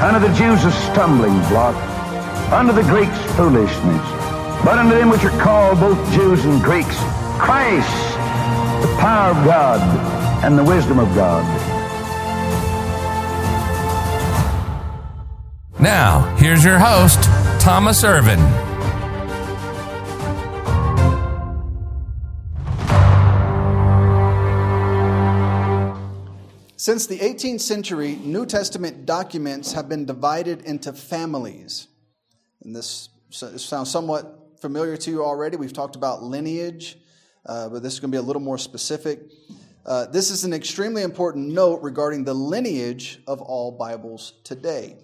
Unto the Jews a stumbling block, Under the Greeks foolishness. But unto them which are called both Jews and Greeks, Christ, the power of God and the wisdom of God. Now, here's your host, Thomas Irvin. Since the 18th century, New Testament documents have been divided into families. And this sounds somewhat familiar to you already. We've talked about lineage, uh, but this is going to be a little more specific. Uh, this is an extremely important note regarding the lineage of all Bibles today.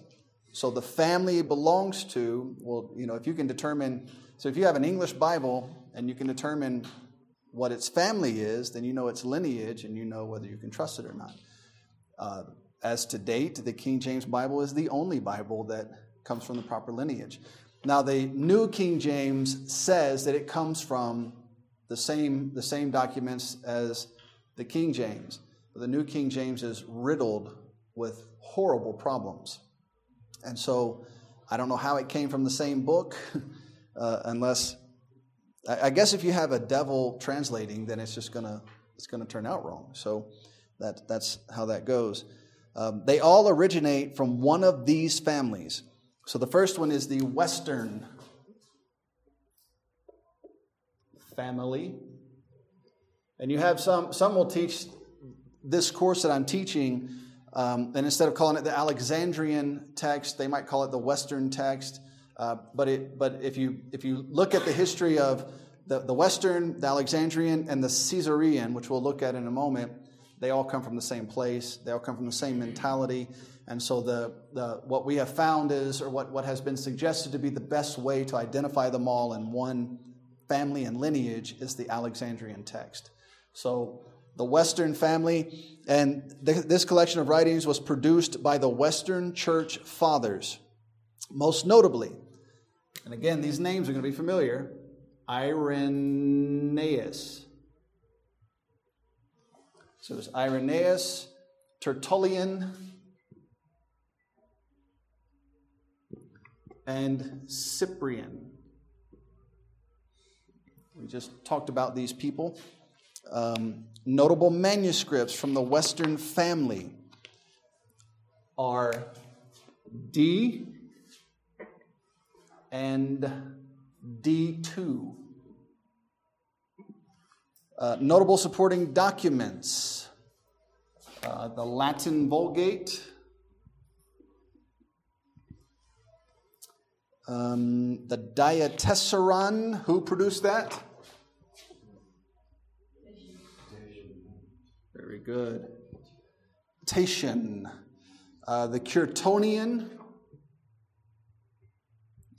So the family belongs to, well, you know, if you can determine, so if you have an English Bible and you can determine what its family is, then you know its lineage and you know whether you can trust it or not. Uh, as to date, the King James Bible is the only Bible that comes from the proper lineage. Now, the New King James says that it comes from the same, the same documents as the King James. But the New King James is riddled with horrible problems. And so I don't know how it came from the same book, uh, unless I guess if you have a devil translating, then it's just gonna it's gonna turn out wrong. So that, that's how that goes. Um, they all originate from one of these families. So the first one is the Western family. And you have some, some will teach this course that I'm teaching, um, and instead of calling it the Alexandrian text, they might call it the Western text. Uh, but, it, but if, you, if you look at the history of the, the Western, the Alexandrian, and the Caesarean, which we'll look at in a moment, they all come from the same place, they all come from the same mentality. And so, the, the, what we have found is, or what, what has been suggested to be the best way to identify them all in one family and lineage is the Alexandrian text. So, the Western family, and th- this collection of writings was produced by the Western Church Fathers, most notably. And again, these names are going to be familiar Irenaeus, so there's Irenaeus, Tertullian, and Cyprian. We just talked about these people. Um, notable manuscripts from the Western family are D and D2. Uh, notable supporting documents uh, the Latin Vulgate, um, the Diatessaron. Who produced that? Very good. Tatian. Uh, the Curetonian.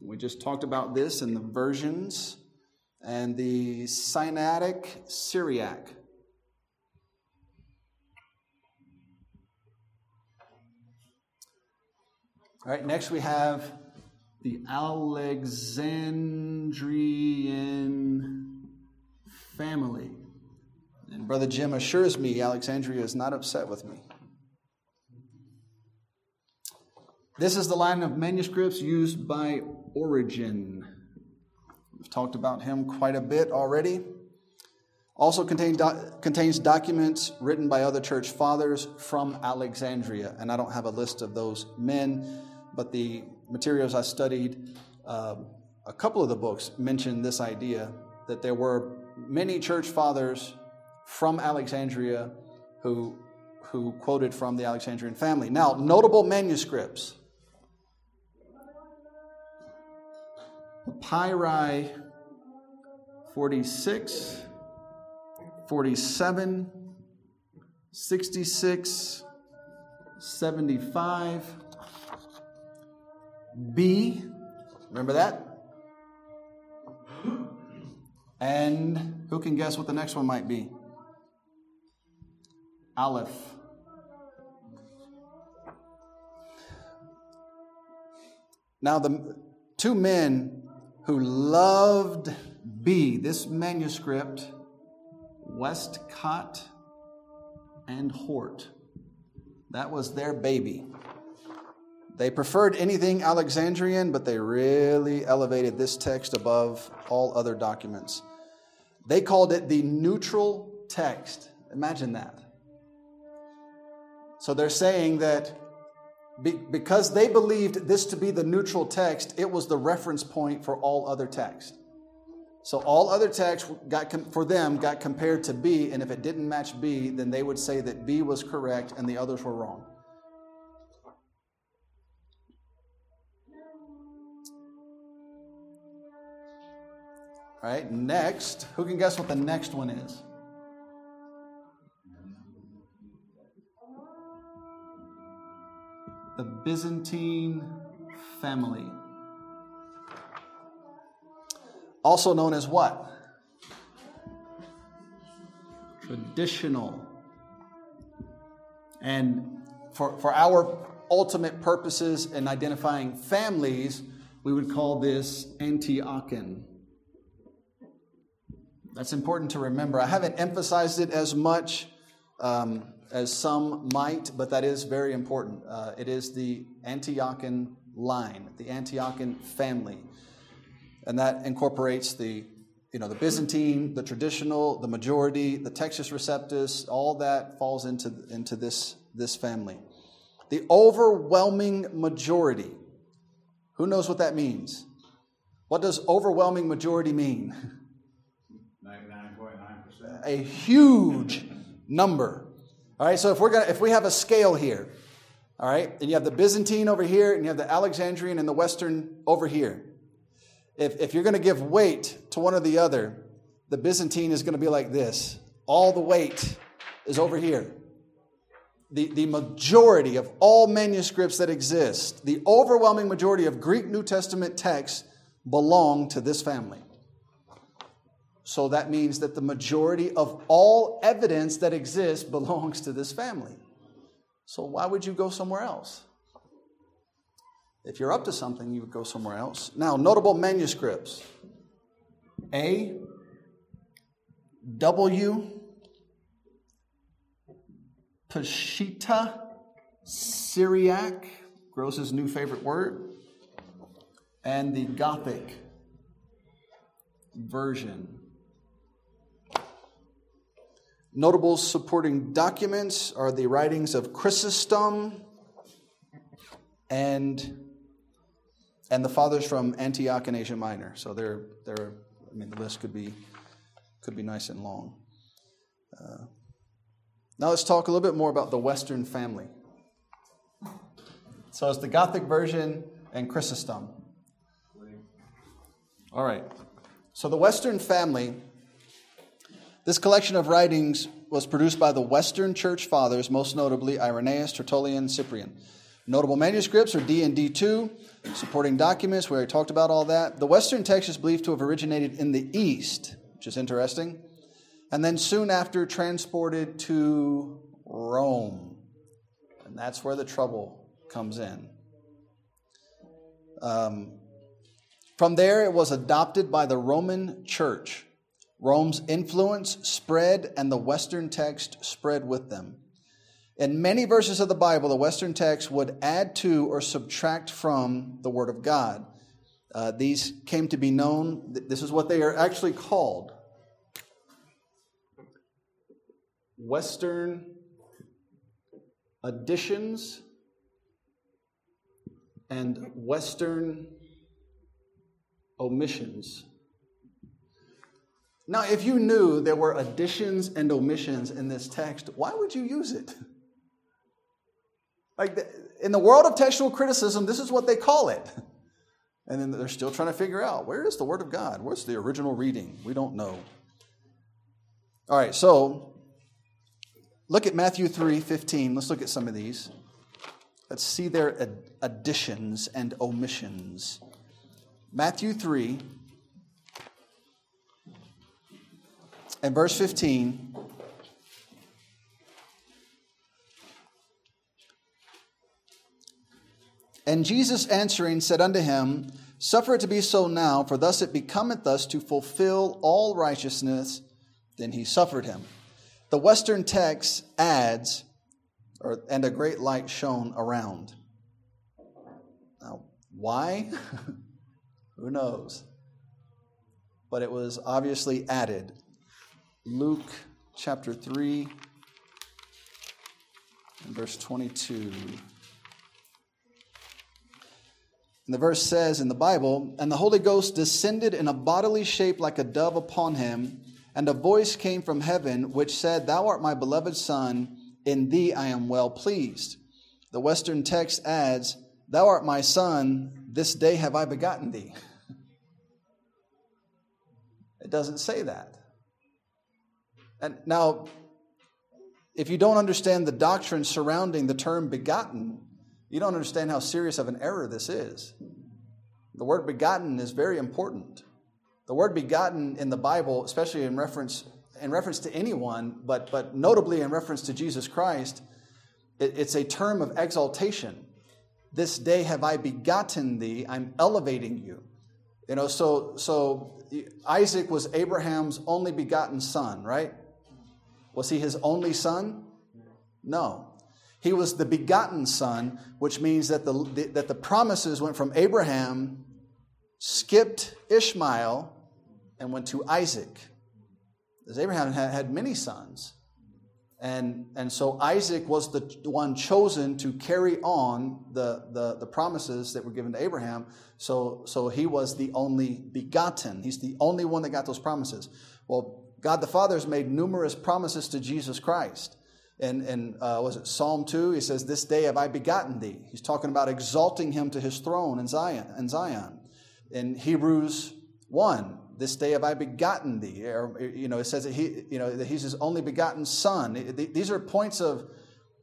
We just talked about this in the versions and the Sinaitic Syriac. All right, next we have the Alexandrian family. And Brother Jim assures me Alexandria is not upset with me. This is the line of manuscripts used by Origen. We've talked about him quite a bit already. Also contain do- contains documents written by other church fathers from Alexandria. And I don't have a list of those men, but the materials I studied, um, a couple of the books mentioned this idea that there were many church fathers from Alexandria who, who quoted from the Alexandrian family. Now, notable manuscripts. Papyri 46, 47, 66, 75, B, remember that? And who can guess what the next one might be? Aleph. Now, the two men who loved B, this manuscript, Westcott and Hort, that was their baby. They preferred anything Alexandrian, but they really elevated this text above all other documents. They called it the neutral text. Imagine that. So they're saying that because they believed this to be the neutral text, it was the reference point for all other text. So all other texts got for them got compared to B, and if it didn't match B, then they would say that B was correct and the others were wrong. All right, next, who can guess what the next one is? The Byzantine family. Also known as what? Traditional. And for, for our ultimate purposes in identifying families, we would call this Antiochian. That's important to remember. I haven't emphasized it as much um, as some might, but that is very important. Uh, it is the Antiochian line, the Antiochian family, and that incorporates the you know the Byzantine, the traditional, the majority, the Textus Receptus. All that falls into into this this family. The overwhelming majority. Who knows what that means? What does overwhelming majority mean? 99.9%. a huge number. All right, so if we're gonna if we have a scale here, all right, and you have the Byzantine over here, and you have the Alexandrian and the Western over here. If if you're gonna give weight to one or the other, the Byzantine is gonna be like this. All the weight is over here. The, the majority of all manuscripts that exist, the overwhelming majority of Greek New Testament texts belong to this family. So that means that the majority of all evidence that exists belongs to this family. So why would you go somewhere else? If you're up to something, you would go somewhere else. Now, notable manuscripts A, W, Peshitta, Syriac, Gross's new favorite word, and the Gothic version. Notable supporting documents are the writings of Chrysostom and and the fathers from Antioch and Asia Minor. So they're they're I mean the list could be could be nice and long. Uh, now let's talk a little bit more about the Western family. So it's the Gothic version and Chrysostom. All right. So the Western family this collection of writings was produced by the Western Church Fathers, most notably Irenaeus, Tertullian, Cyprian. Notable manuscripts are D and D2, supporting documents, we already talked about all that. The Western text is believed to have originated in the East, which is interesting, and then soon after transported to Rome. And that's where the trouble comes in. Um, from there, it was adopted by the Roman Church Rome's influence spread, and the Western text spread with them. In many verses of the Bible, the Western text would add to or subtract from the Word of God. Uh, these came to be known, this is what they are actually called Western additions and Western omissions. Now, if you knew there were additions and omissions in this text, why would you use it? Like in the world of textual criticism, this is what they call it. And then they're still trying to figure out where is the Word of God? Where's the original reading? We don't know. All right, so look at Matthew 3 15. Let's look at some of these. Let's see their additions and omissions. Matthew 3 and verse 15. And Jesus answering said unto him, Suffer it to be so now, for thus it becometh us to fulfill all righteousness. Then he suffered him. The Western text adds, or, and a great light shone around. Now, why? Who knows? But it was obviously added. Luke chapter 3 and verse 22. And the verse says in the Bible, And the Holy Ghost descended in a bodily shape like a dove upon him, and a voice came from heaven which said, Thou art my beloved Son, in thee I am well pleased. The Western text adds, Thou art my Son, this day have I begotten thee. It doesn't say that. And now, if you don't understand the doctrine surrounding the term begotten, you don't understand how serious of an error this is. The word begotten is very important. The word begotten in the Bible, especially in reference in reference to anyone, but but notably in reference to Jesus Christ, it, it's a term of exaltation. This day have I begotten thee. I'm elevating you. You know, so so Isaac was Abraham's only begotten son, right? Was he his only son? No. He was the begotten son, which means that the, that the promises went from Abraham, skipped Ishmael, and went to Isaac. As Abraham had, had many sons. And, and so Isaac was the one chosen to carry on the, the, the, promises that were given to Abraham. So, so he was the only begotten. He's the only one that got those promises. Well, God the Father has made numerous promises to Jesus Christ And, in uh, was it Psalm 2? He says, This day have I begotten thee. He's talking about exalting him to his throne in Zion. In, Zion. in Hebrews 1, this day have I begotten thee. Or, you know, it says that, he, you know, that he's his only begotten son. These are points of,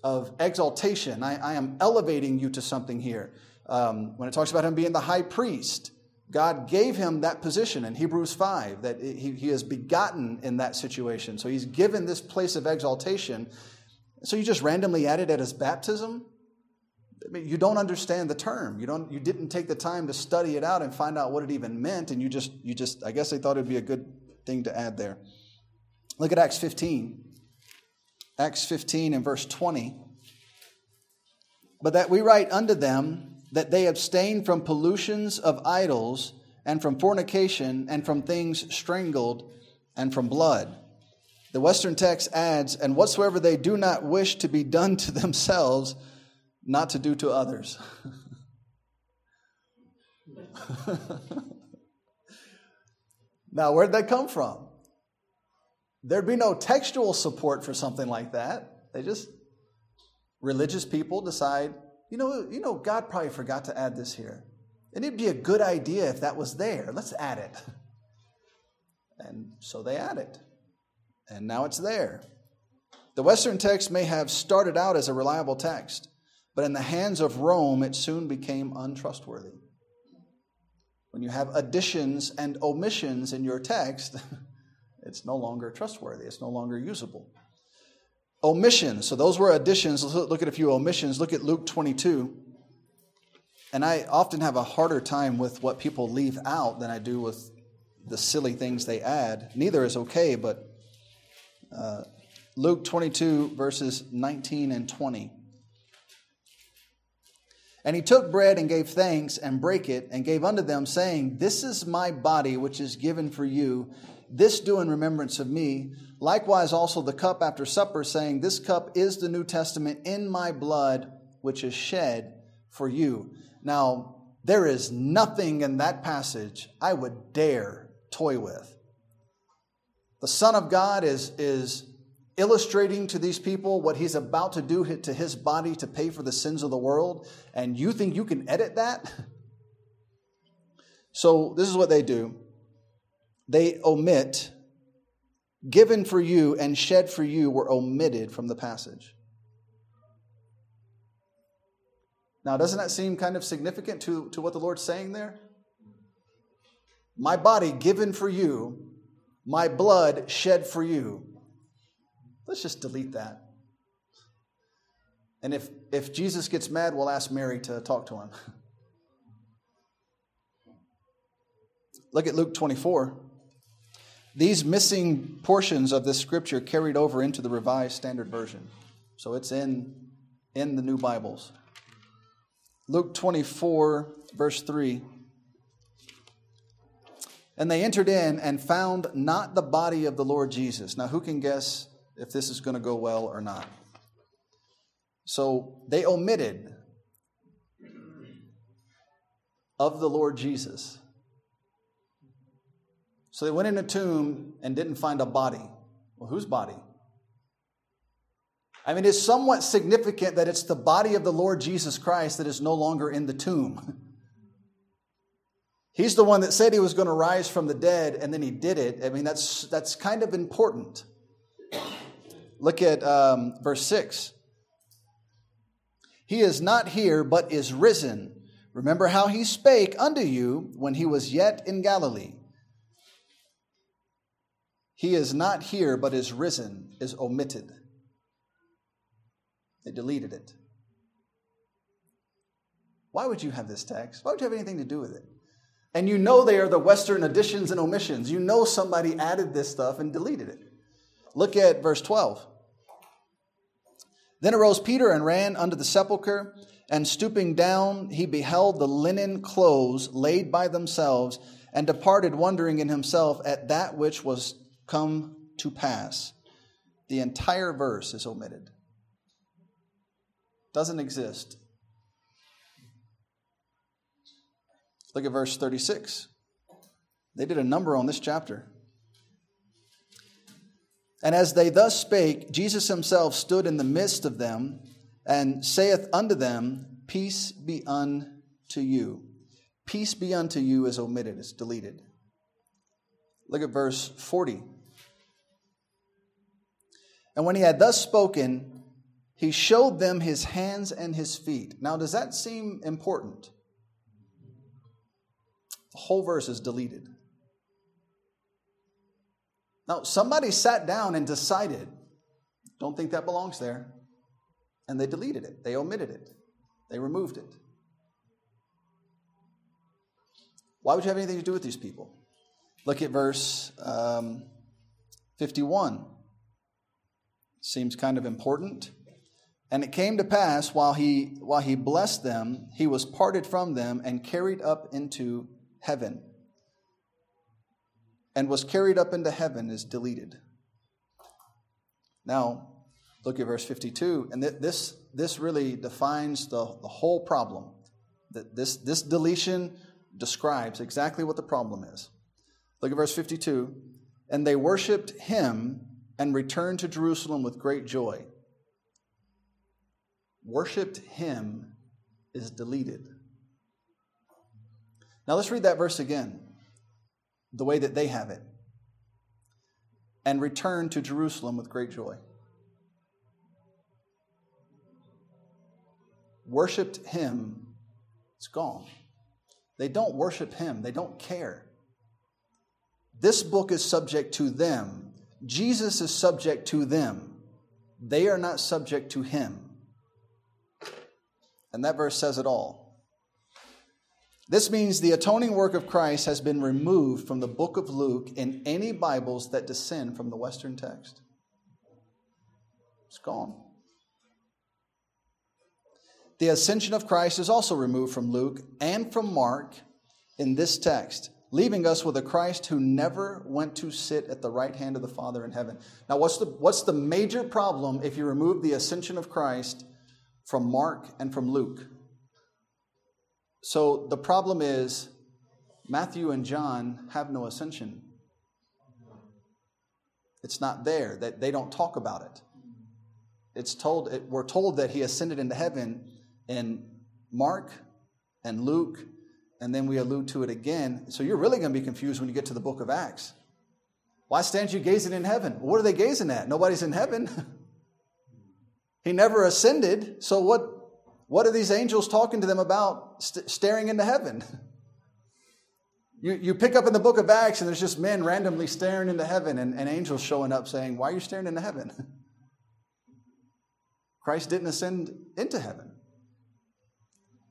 of exaltation. I, I am elevating you to something here. Um, when it talks about him being the high priest, God gave him that position in Hebrews 5, that he, he is begotten in that situation. So he's given this place of exaltation so you just randomly added it at his baptism? I mean, you don't understand the term. You don't. You didn't take the time to study it out and find out what it even meant, and you just, you just. I guess they thought it'd be a good thing to add there. Look at Acts 15. Acts 15 and verse 20. But that we write unto them that they abstain from pollutions of idols and from fornication and from things strangled and from blood. The Western text adds, and whatsoever they do not wish to be done to themselves, not to do to others. now, where'd that come from? There'd be no textual support for something like that. They just, religious people decide, you know, you know, God probably forgot to add this here. And it'd be a good idea if that was there. Let's add it. And so they add it and now it's there. The Western text may have started out as a reliable text, but in the hands of Rome, it soon became untrustworthy. When you have additions and omissions in your text, it's no longer trustworthy, it's no longer usable. Omissions, so those were additions. Let's look at a few omissions. Look at Luke 22. And I often have a harder time with what people leave out than I do with the silly things they add. Neither is okay, but uh, Luke 22, verses 19 and 20. And he took bread and gave thanks and brake it and gave unto them, saying, This is my body which is given for you. This do in remembrance of me. Likewise also the cup after supper, saying, This cup is the New Testament in my blood, which is shed for you. Now, there is nothing in that passage I would dare toy with. The Son of God is, is illustrating to these people what he's about to do to his body to pay for the sins of the world, and you think you can edit that? So, this is what they do they omit, given for you and shed for you were omitted from the passage. Now, doesn't that seem kind of significant to, to what the Lord's saying there? My body given for you, my blood shed for you. Let's just delete that. And if, if Jesus gets mad, we'll ask Mary to talk to him. Look at Luke 24. These missing portions of this scripture carried over into the Revised Standard Version. So it's in, in the new Bibles. Luke 24, verse 3. And they entered in and found not the body of the Lord Jesus. Now, who can guess if this is going to go well or not? So they omitted of the Lord Jesus. So they went in a tomb and didn't find a body. Well, whose body? I mean, it's somewhat significant that it's the body of the Lord Jesus Christ that is no longer in the tomb. He's the one that said he was going to rise from the dead, and then he did it. I mean, that's, that's kind of important. Look at um, verse 6. He is not here, but is risen. Remember how he spake unto you when he was yet in Galilee. He is not here, but is risen, is omitted. They deleted it. Why would you have this text? Why would you have anything to do with it? And you know they are the Western additions and omissions. You know somebody added this stuff and deleted it. Look at verse 12. Then arose Peter and ran unto the sepulchre, and stooping down, he beheld the linen clothes laid by themselves, and departed wondering in himself at that which was come to pass. The entire verse is omitted, doesn't exist Look at verse 36. They did a number on this chapter. And as they thus spake, Jesus himself stood in the midst of them and saith unto them, Peace be unto you. Peace be unto you is omitted, it's deleted. Look at verse 40. And when he had thus spoken, he showed them his hands and his feet. Now, does that seem important? The whole verse is deleted. Now, somebody sat down and decided, don't think that belongs there. And they deleted it, they omitted it, they removed it. Why would you have anything to do with these people? Look at verse um, 51. Seems kind of important. And it came to pass while he, while he blessed them, he was parted from them and carried up into heaven and was carried up into heaven is deleted. Now, look at verse 52, and this, this really defines the, the whole problem. That This, this deletion describes exactly what the problem is. Look at verse 52. And they worshiped him and returned to Jerusalem with great joy. Worshipped him is deleted. Now let's read that verse again, the way that they have it. And return to Jerusalem with great joy. Worshipped him, it's gone. They don't worship him, they don't care. This book is subject to them. Jesus is subject to them. They are not subject to him. And that verse says it all. This means the atoning work of Christ has been removed from the book of Luke in any Bibles that descend from the Western text. It's gone. The ascension of Christ is also removed from Luke and from Mark in this text, leaving us with a Christ who never went to sit at the right hand of the Father in heaven. Now, what's the, what's the major problem if you remove the ascension of Christ from Mark and from Luke? So the problem is Matthew and John have no ascension. It's not there, that they don't talk about it. It's told, it, we're told that he ascended into heaven in Mark and Luke, and then we allude to it again. So you're really going to be confused when you get to the book of Acts. Why stand you gazing in heaven? What are they gazing at? Nobody's in heaven. he never ascended, so what, what are these angels talking to them about st- staring into heaven? You, you pick up in the book of Acts, and there's just men randomly staring into heaven and, and angels showing up saying, Why are you staring into heaven? Christ didn't ascend into heaven.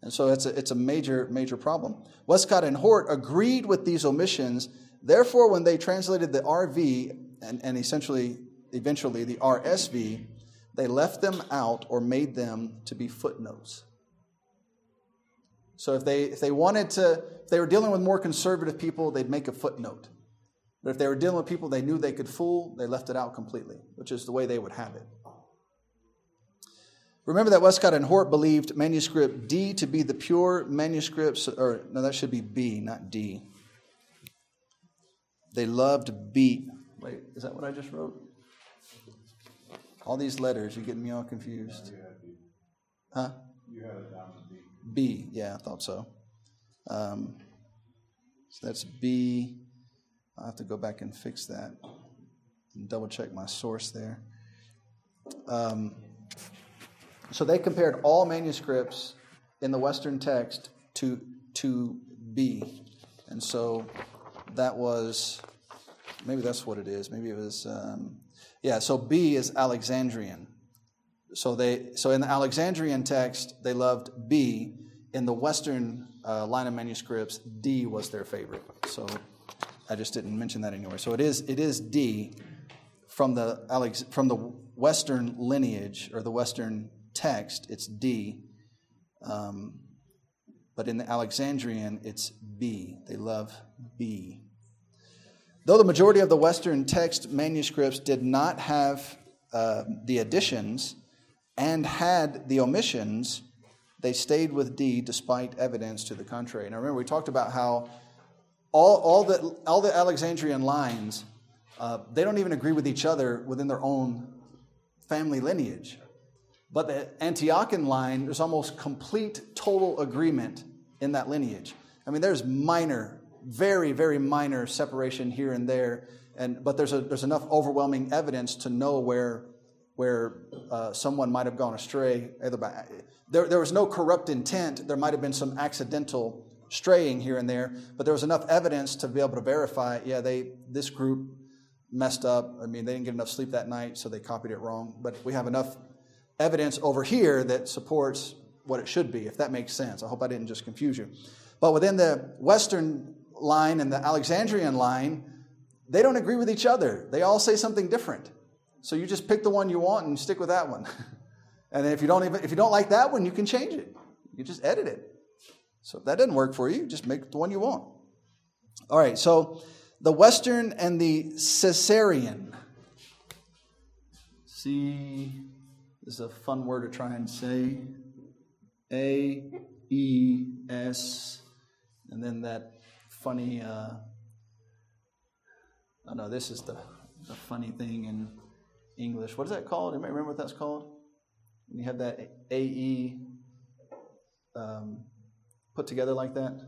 And so it's a, it's a major, major problem. Westcott and Hort agreed with these omissions. Therefore, when they translated the RV and, and essentially, eventually, the RSV, they left them out or made them to be footnotes. So if they, if they wanted to, if they were dealing with more conservative people, they'd make a footnote. But if they were dealing with people they knew they could fool, they left it out completely, which is the way they would have it. Remember that Westcott and Hort believed manuscript D to be the pure manuscripts, or no, that should be B, not D. They loved B. Wait, is that what I just wrote? All these letters, you're getting me all confused. Huh? You had it down to B. B, yeah, I thought so. Um, so that's B. I'll have to go back and fix that and double check my source there. Um, so they compared all manuscripts in the Western text to, to B. And so that was, maybe that's what it is. Maybe it was, um, yeah, so B is Alexandrian. So, they, so in the Alexandrian text, they loved B. In the Western uh, line of manuscripts, D was their favorite. So I just didn't mention that anywhere. So it is, it is D from the, Alex, from the Western lineage or the Western text, it's D. Um, but in the Alexandrian, it's B. They love B. Though the majority of the Western text manuscripts did not have uh, the additions and had the omissions, they stayed with D despite evidence to the contrary. Now, remember, we talked about how all, all, the, all the Alexandrian lines, uh, they don't even agree with each other within their own family lineage. But the Antiochian line, there's almost complete, total agreement in that lineage. I mean, there's minor, very, very minor separation here and there, and, but there's, a, there's enough overwhelming evidence to know where, where uh, someone might have gone astray. Either by, there, there was no corrupt intent. There might have been some accidental straying here and there, but there was enough evidence to be able to verify, yeah, they, this group messed up. I mean, they didn't get enough sleep that night, so they copied it wrong. But we have enough evidence over here that supports what it should be, if that makes sense. I hope I didn't just confuse you. But within the Western line and the Alexandrian line, they don't agree with each other. They all say something different. So you just pick the one you want and stick with that one. and if you don't even if you don't like that one, you can change it. You just edit it. So if that doesn't work for you, just make the one you want. All right, so the Western and the Caesarean. See this is a fun word to try and say. A E S, and then that funny. Uh, oh no, this is the, the funny thing in English. What is that called? Anybody remember what that's called? When you have that A E um, put together like that.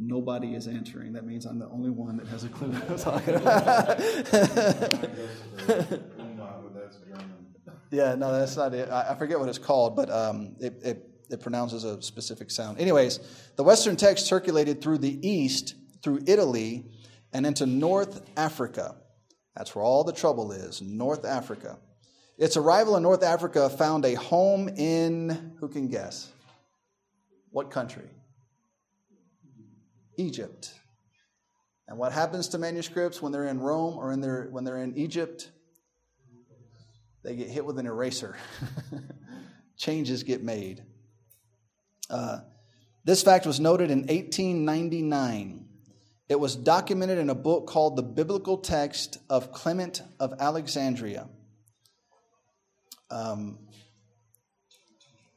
Nobody is answering. That means I'm the only one that has a clue what I'm talking about. Yeah, no, that's not it. I, forget what it's called, but um, it, it, it pronounces a specific sound. Anyways, the Western text circulated through the East, through Italy, and into North Africa. That's where all the trouble is, North Africa. Its arrival in North Africa found a home in, who can guess? What country? Egypt. And what happens to manuscripts when they're in Rome or in their, when they're in Egypt? They get hit with an eraser. Changes get made. Uh, this fact was noted in 1899. It was documented in a book called The Biblical Text of Clement of Alexandria. Um,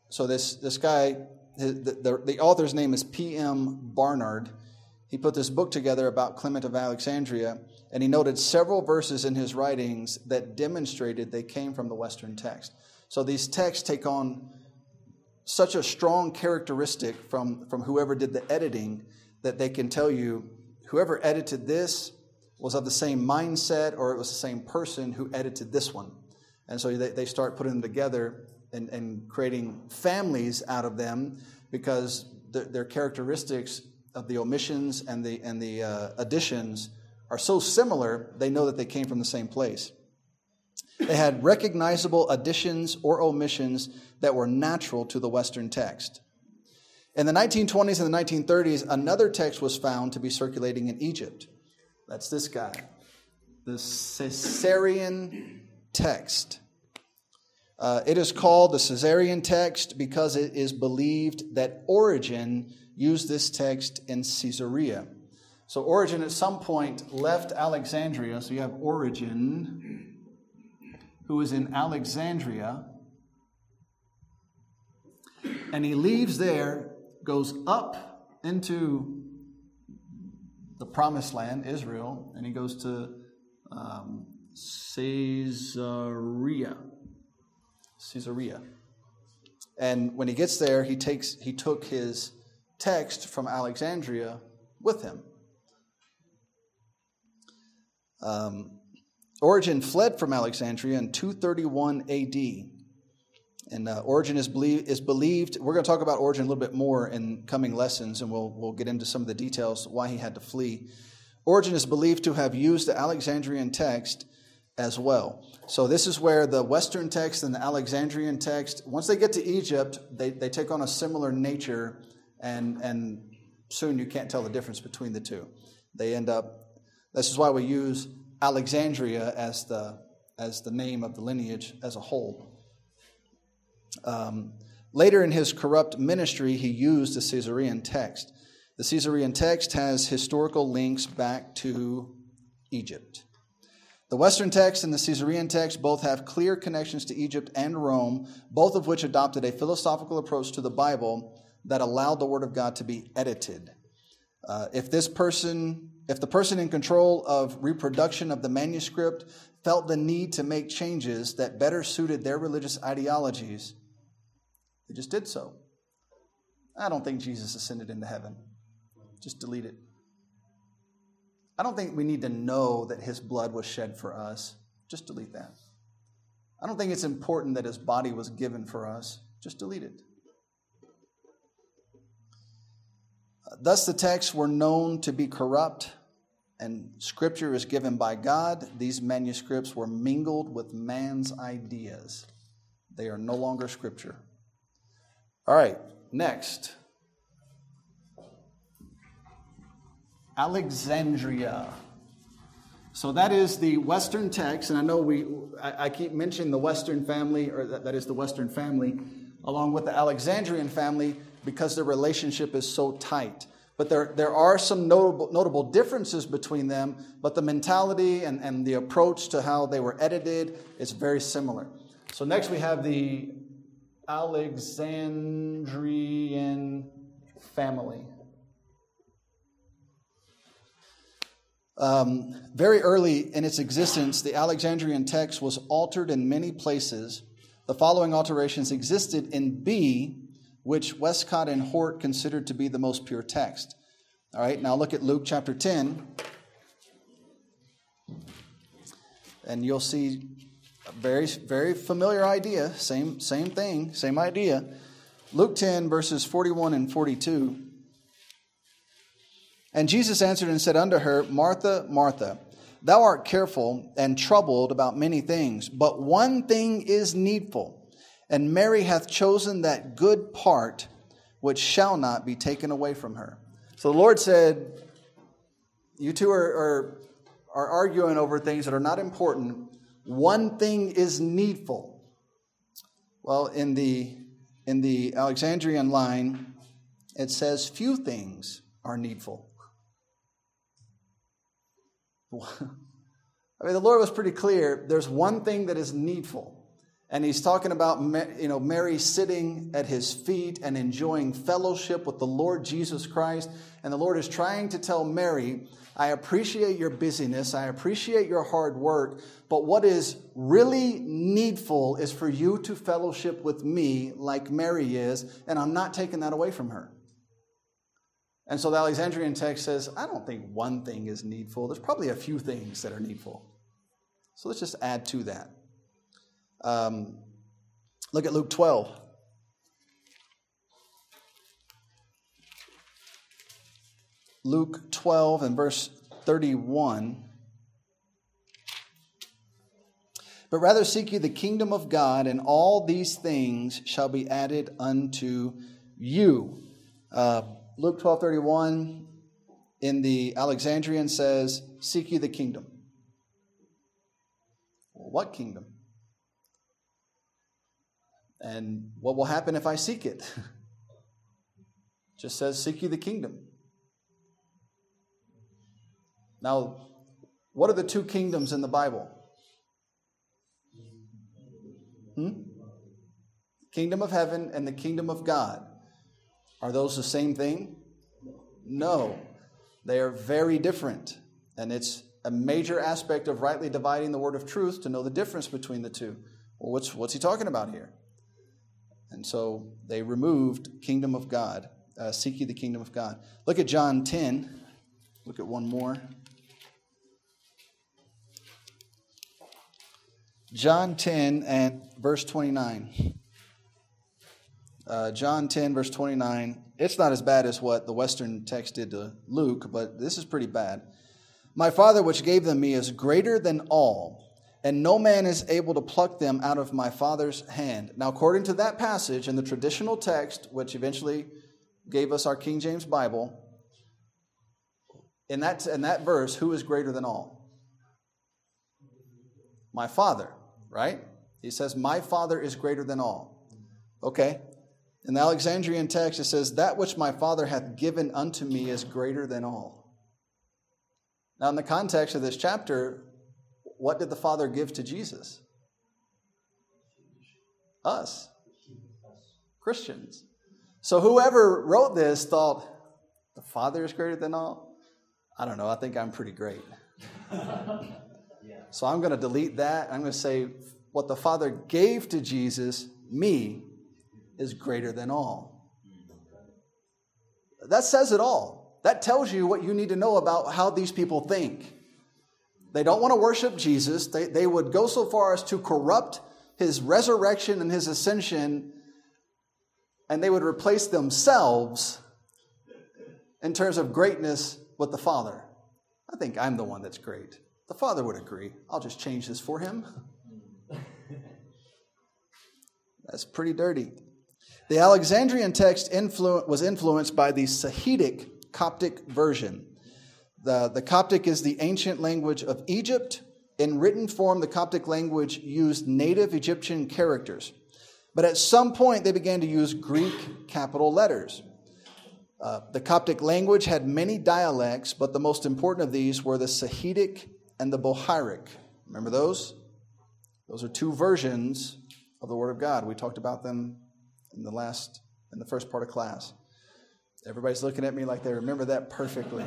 so this, this guy, the, the, the author's name is P.M. Barnard. He put this book together about Clement of Alexandria, and he noted several verses in his writings that demonstrated they came from the Western text. So these texts take on such a strong characteristic from, from whoever did the editing that they can tell you whoever edited this was of the same mindset or it was the same person who edited this one. And so they, they start putting them together and, and creating families out of them because the, their characteristics of the omissions and the, and the uh, additions are so similar, they know that they came from the same place. They had recognizable additions or omissions that were natural to the Western text. In the 1920s and the 1930s, another text was found to be circulating in Egypt. That's this guy, the Caesarean text. Uh, it is called the Caesarean text because it is believed that Origen used this text in Caesarea. So Origen at some point left Alexandria. So you have Origen, who is in Alexandria. And he leaves there, goes up into the promised land, Israel, and he goes to um, Caesarea. Caesarea. And when he gets there, he takes he took his text from Alexandria with him. Um, Origen fled from Alexandria in 231 AD. And uh, Origen is, believe, is believed, we're going to talk about Origen a little bit more in coming lessons, and we'll, we'll get into some of the details why he had to flee. Origen is believed to have used the Alexandrian text as well. So this is where the Western text and the Alexandrian text, once they get to Egypt, they, they take on a similar nature, and, and soon you can't tell the difference between the two. They end up, this is why we use Alexandria as the, as the name of the lineage as a whole. Um, later in his corrupt ministry, he used the Caesarean text. The Caesarean text has historical links back to Egypt. The Western text and the Caesarean text both have clear connections to Egypt and Rome, both of which adopted a philosophical approach to the Bible that allowed the Word of God to be edited. Uh, if this person, if the person in control of reproduction of the manuscript felt the need to make changes that better suited their religious ideologies, they just did so. I don't think Jesus ascended into heaven. Just delete it. I don't think we need to know that his blood was shed for us. Just delete that. I don't think it's important that his body was given for us. Just delete it. Thus, the texts were known to be corrupt, and scripture is given by God. These manuscripts were mingled with man's ideas. They are no longer scripture. All right, next. Alexandria. So that is the Western text, and I know we I, keep mentioning the Western family, or that is the Western family, along with the Alexandrian family, because their relationship is so tight. But there, there are some notable, notable differences between them, but the mentality and, and the approach to how they were edited is very similar. So next we have the Alexandrian family. Um, very early in its existence, the Alexandrian text was altered in many places. The following alterations existed in B, which Westcott and Hort considered to be the most pure text. All right, now look at Luke chapter 10. And you'll see a very, very familiar idea. Same, same thing, same idea. Luke 10, verses 41 and 42. And Jesus answered and said unto her, Martha, Martha, thou art careful and troubled about many things, but one thing is needful. And Mary hath chosen that good part which shall not be taken away from her. So the Lord said, You two are, are, are arguing over things that are not important. One thing is needful. Well, in the, in the Alexandrian line, it says, Few things are needful. I mean, the Lord was pretty clear. There's one thing that is needful. And he's talking about you know Mary sitting at his feet and enjoying fellowship with the Lord Jesus Christ. And the Lord is trying to tell Mary, I appreciate your busyness, I appreciate your hard work, but what is really needful is for you to fellowship with me like Mary is, and I'm not taking that away from her. And so the Alexandrian text says, I don't think one thing is needful. There's probably a few things that are needful. So let's just add to that. Um, look at Luke 12. Luke 12 and verse 31. But rather seek ye the kingdom of God, and all these things shall be added unto you. Uh, Luke 12 31 in the Alexandrian says, Seek ye the kingdom. Well, what kingdom? And what will happen if I seek it? Just says, Seek ye the kingdom. Now, what are the two kingdoms in the Bible? Hmm? Kingdom of heaven and the kingdom of God. Are those the same thing? No. They are very different. And it's a major aspect of rightly dividing the word of truth to know the difference between the two. Well, what's, what's he talking about here? And so they removed kingdom of God. Uh, seek ye the kingdom of God. Look at John 10. Look at one more. John 10 and verse 29. Uh, John 10, verse 29. It's not as bad as what the Western text did to Luke, but this is pretty bad. My Father, which gave them me, is greater than all, and no man is able to pluck them out of my Father's hand. Now, according to that passage in the traditional text, which eventually gave us our King James Bible, in that, in that verse, who is greater than all? My Father, right? He says, My Father is greater than all. Okay, in the Alexandrian text, it says, That which my Father hath given unto me is greater than all. Now, in the context of this chapter, what did the Father give to Jesus? Us. Christians. So whoever wrote this thought, the Father is greater than all? I don't know. I think I'm pretty great. So I'm going to delete that. I'm going to say, what the Father gave to Jesus, me, is greater than all. That says it all. That tells you what you need to know about how these people think. They don't want to worship Jesus. They, they would go so far as to corrupt his resurrection and his ascension, and they would replace themselves in terms of greatness with the Father. I think I'm the one that's great. The Father would agree. I'll just change this for him. That's pretty dirty. The Alexandrian text influ- was influenced by the Sahidic Coptic version. The, the Coptic is the ancient language of Egypt. In written form, the Coptic language used native Egyptian characters. But at some point, they began to use Greek capital letters. Uh, the Coptic language had many dialects, but the most important of these were the Sahidic and the Bohairic. Remember those? Those are two versions of the Word of God. We talked about them in the last, in the first part of class. Everybody's looking at me like they remember that perfectly.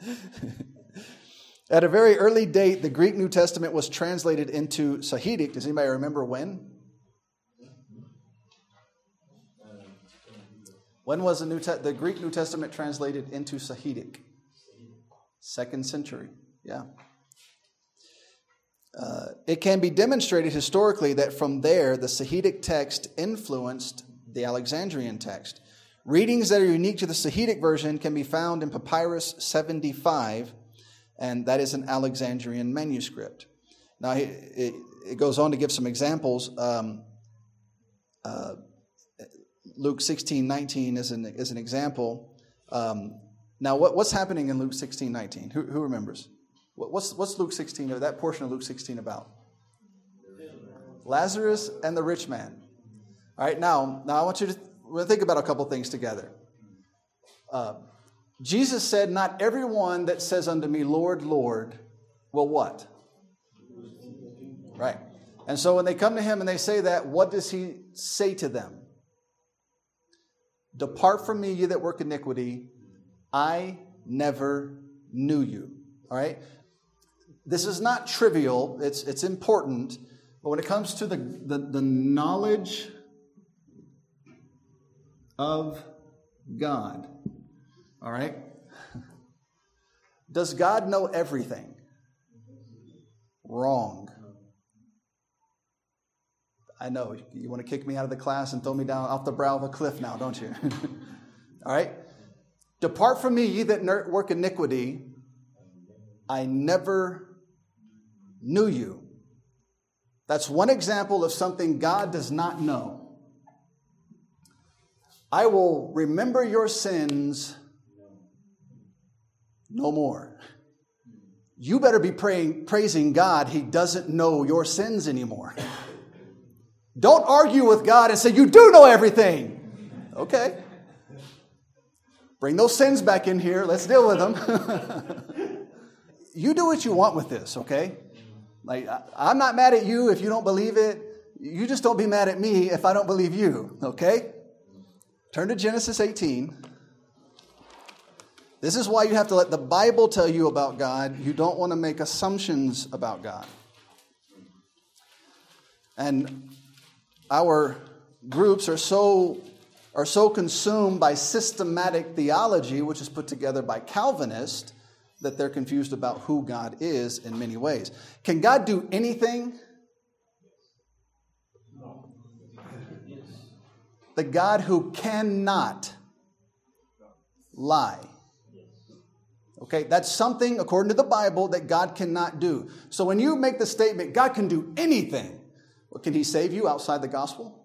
at a very early date, the Greek New Testament was translated into Sahidic. Does anybody remember when? When was the, New Te- the Greek New Testament translated into Sahidic? Second century, yeah. Uh, it can be demonstrated historically that from there the Sahidic text influenced the Alexandrian text. Readings that are unique to the Sahidic version can be found in Papyrus 75, and that is an Alexandrian manuscript. Now, it, it goes on to give some examples. Um, uh, Luke 16, 19 is an, is an example. Um, now, what, what's happening in Luke 16, 19? Who, who remembers? What's, what's Luke 16, or that portion of Luke 16 about? Lazarus and the rich man. All right, now, now I want you to we'll think about a couple things together. Uh, Jesus said, Not everyone that says unto me, Lord, Lord, will what? Right. And so when they come to him and they say that, what does he say to them? Depart from me, ye that work iniquity. I never knew you. All right? This is not trivial, it's, it's important. But when it comes to the, the, the knowledge of God, all right? Does God know everything? Wrong. I know. You want to kick me out of the class and throw me down off the brow of a cliff now, don't you? All right? Depart from me, ye that work iniquity. I never knew you. That's one example of something God does not know. I will remember your sins no more. You better be praying, praising God, He doesn't know your sins anymore. Don't argue with God and say, You do know everything. Okay. Bring those sins back in here. Let's deal with them. you do what you want with this, okay? Like, I'm not mad at you if you don't believe it. You just don't be mad at me if I don't believe you, okay? Turn to Genesis 18. This is why you have to let the Bible tell you about God. You don't want to make assumptions about God. And our groups are so are so consumed by systematic theology, which is put together by Calvinists, that they're confused about who God is in many ways. Can God do anything? The God who cannot lie. Okay, that's something, according to the Bible, that God cannot do. So when you make the statement, God can do anything, well, can he save you outside the gospel?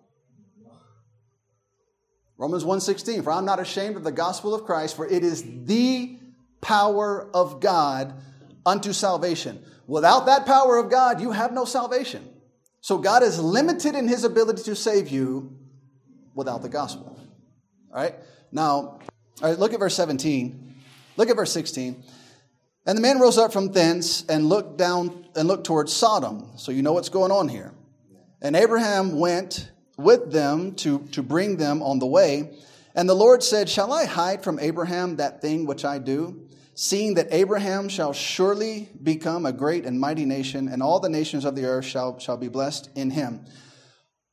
Romans 1:16 For I'm not ashamed of the gospel of Christ for it is the power of God unto salvation. Without that power of God you have no salvation. So God is limited in his ability to save you without the gospel. All right? Now, all right, look at verse 17. Look at verse 16. And the man rose up from thence and looked down and looked towards Sodom. So you know what's going on here. And Abraham went with them to, to bring them on the way. And the Lord said, Shall I hide from Abraham that thing which I do? Seeing that Abraham shall surely become a great and mighty nation, and all the nations of the earth shall, shall be blessed in him.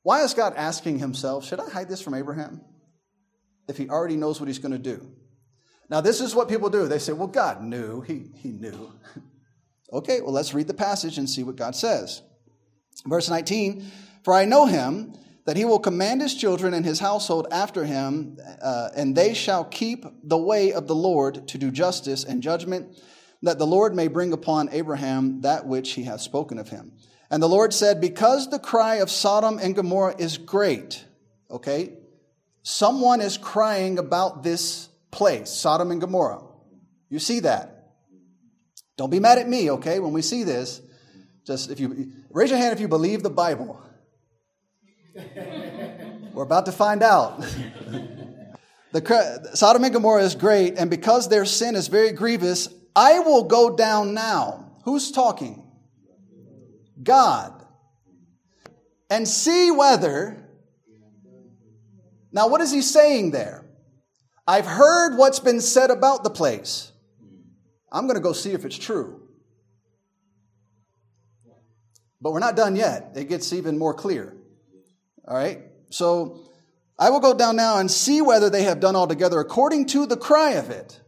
Why is God asking himself, Should I hide this from Abraham? If he already knows what he's going to do. Now, this is what people do. They say, Well, God knew. He, he knew. okay, well, let's read the passage and see what God says. Verse 19 For I know him, that he will command his children and his household after him, uh, and they shall keep the way of the Lord to do justice and judgment, that the Lord may bring upon Abraham that which he hath spoken of him. And the Lord said, Because the cry of Sodom and Gomorrah is great, okay, someone is crying about this place, Sodom and Gomorrah. You see that. Don't be mad at me, okay, when we see this. Just if you raise your hand if you believe the Bible. We're about to find out. the Sodom and Gomorrah is great, and because their sin is very grievous, I will go down now. Who's talking? God. And see whether. Now, what is he saying there? I've heard what's been said about the place. I'm going to go see if it's true. But we're not done yet. It gets even more clear. All right? So I will go down now and see whether they have done altogether according to the cry of it.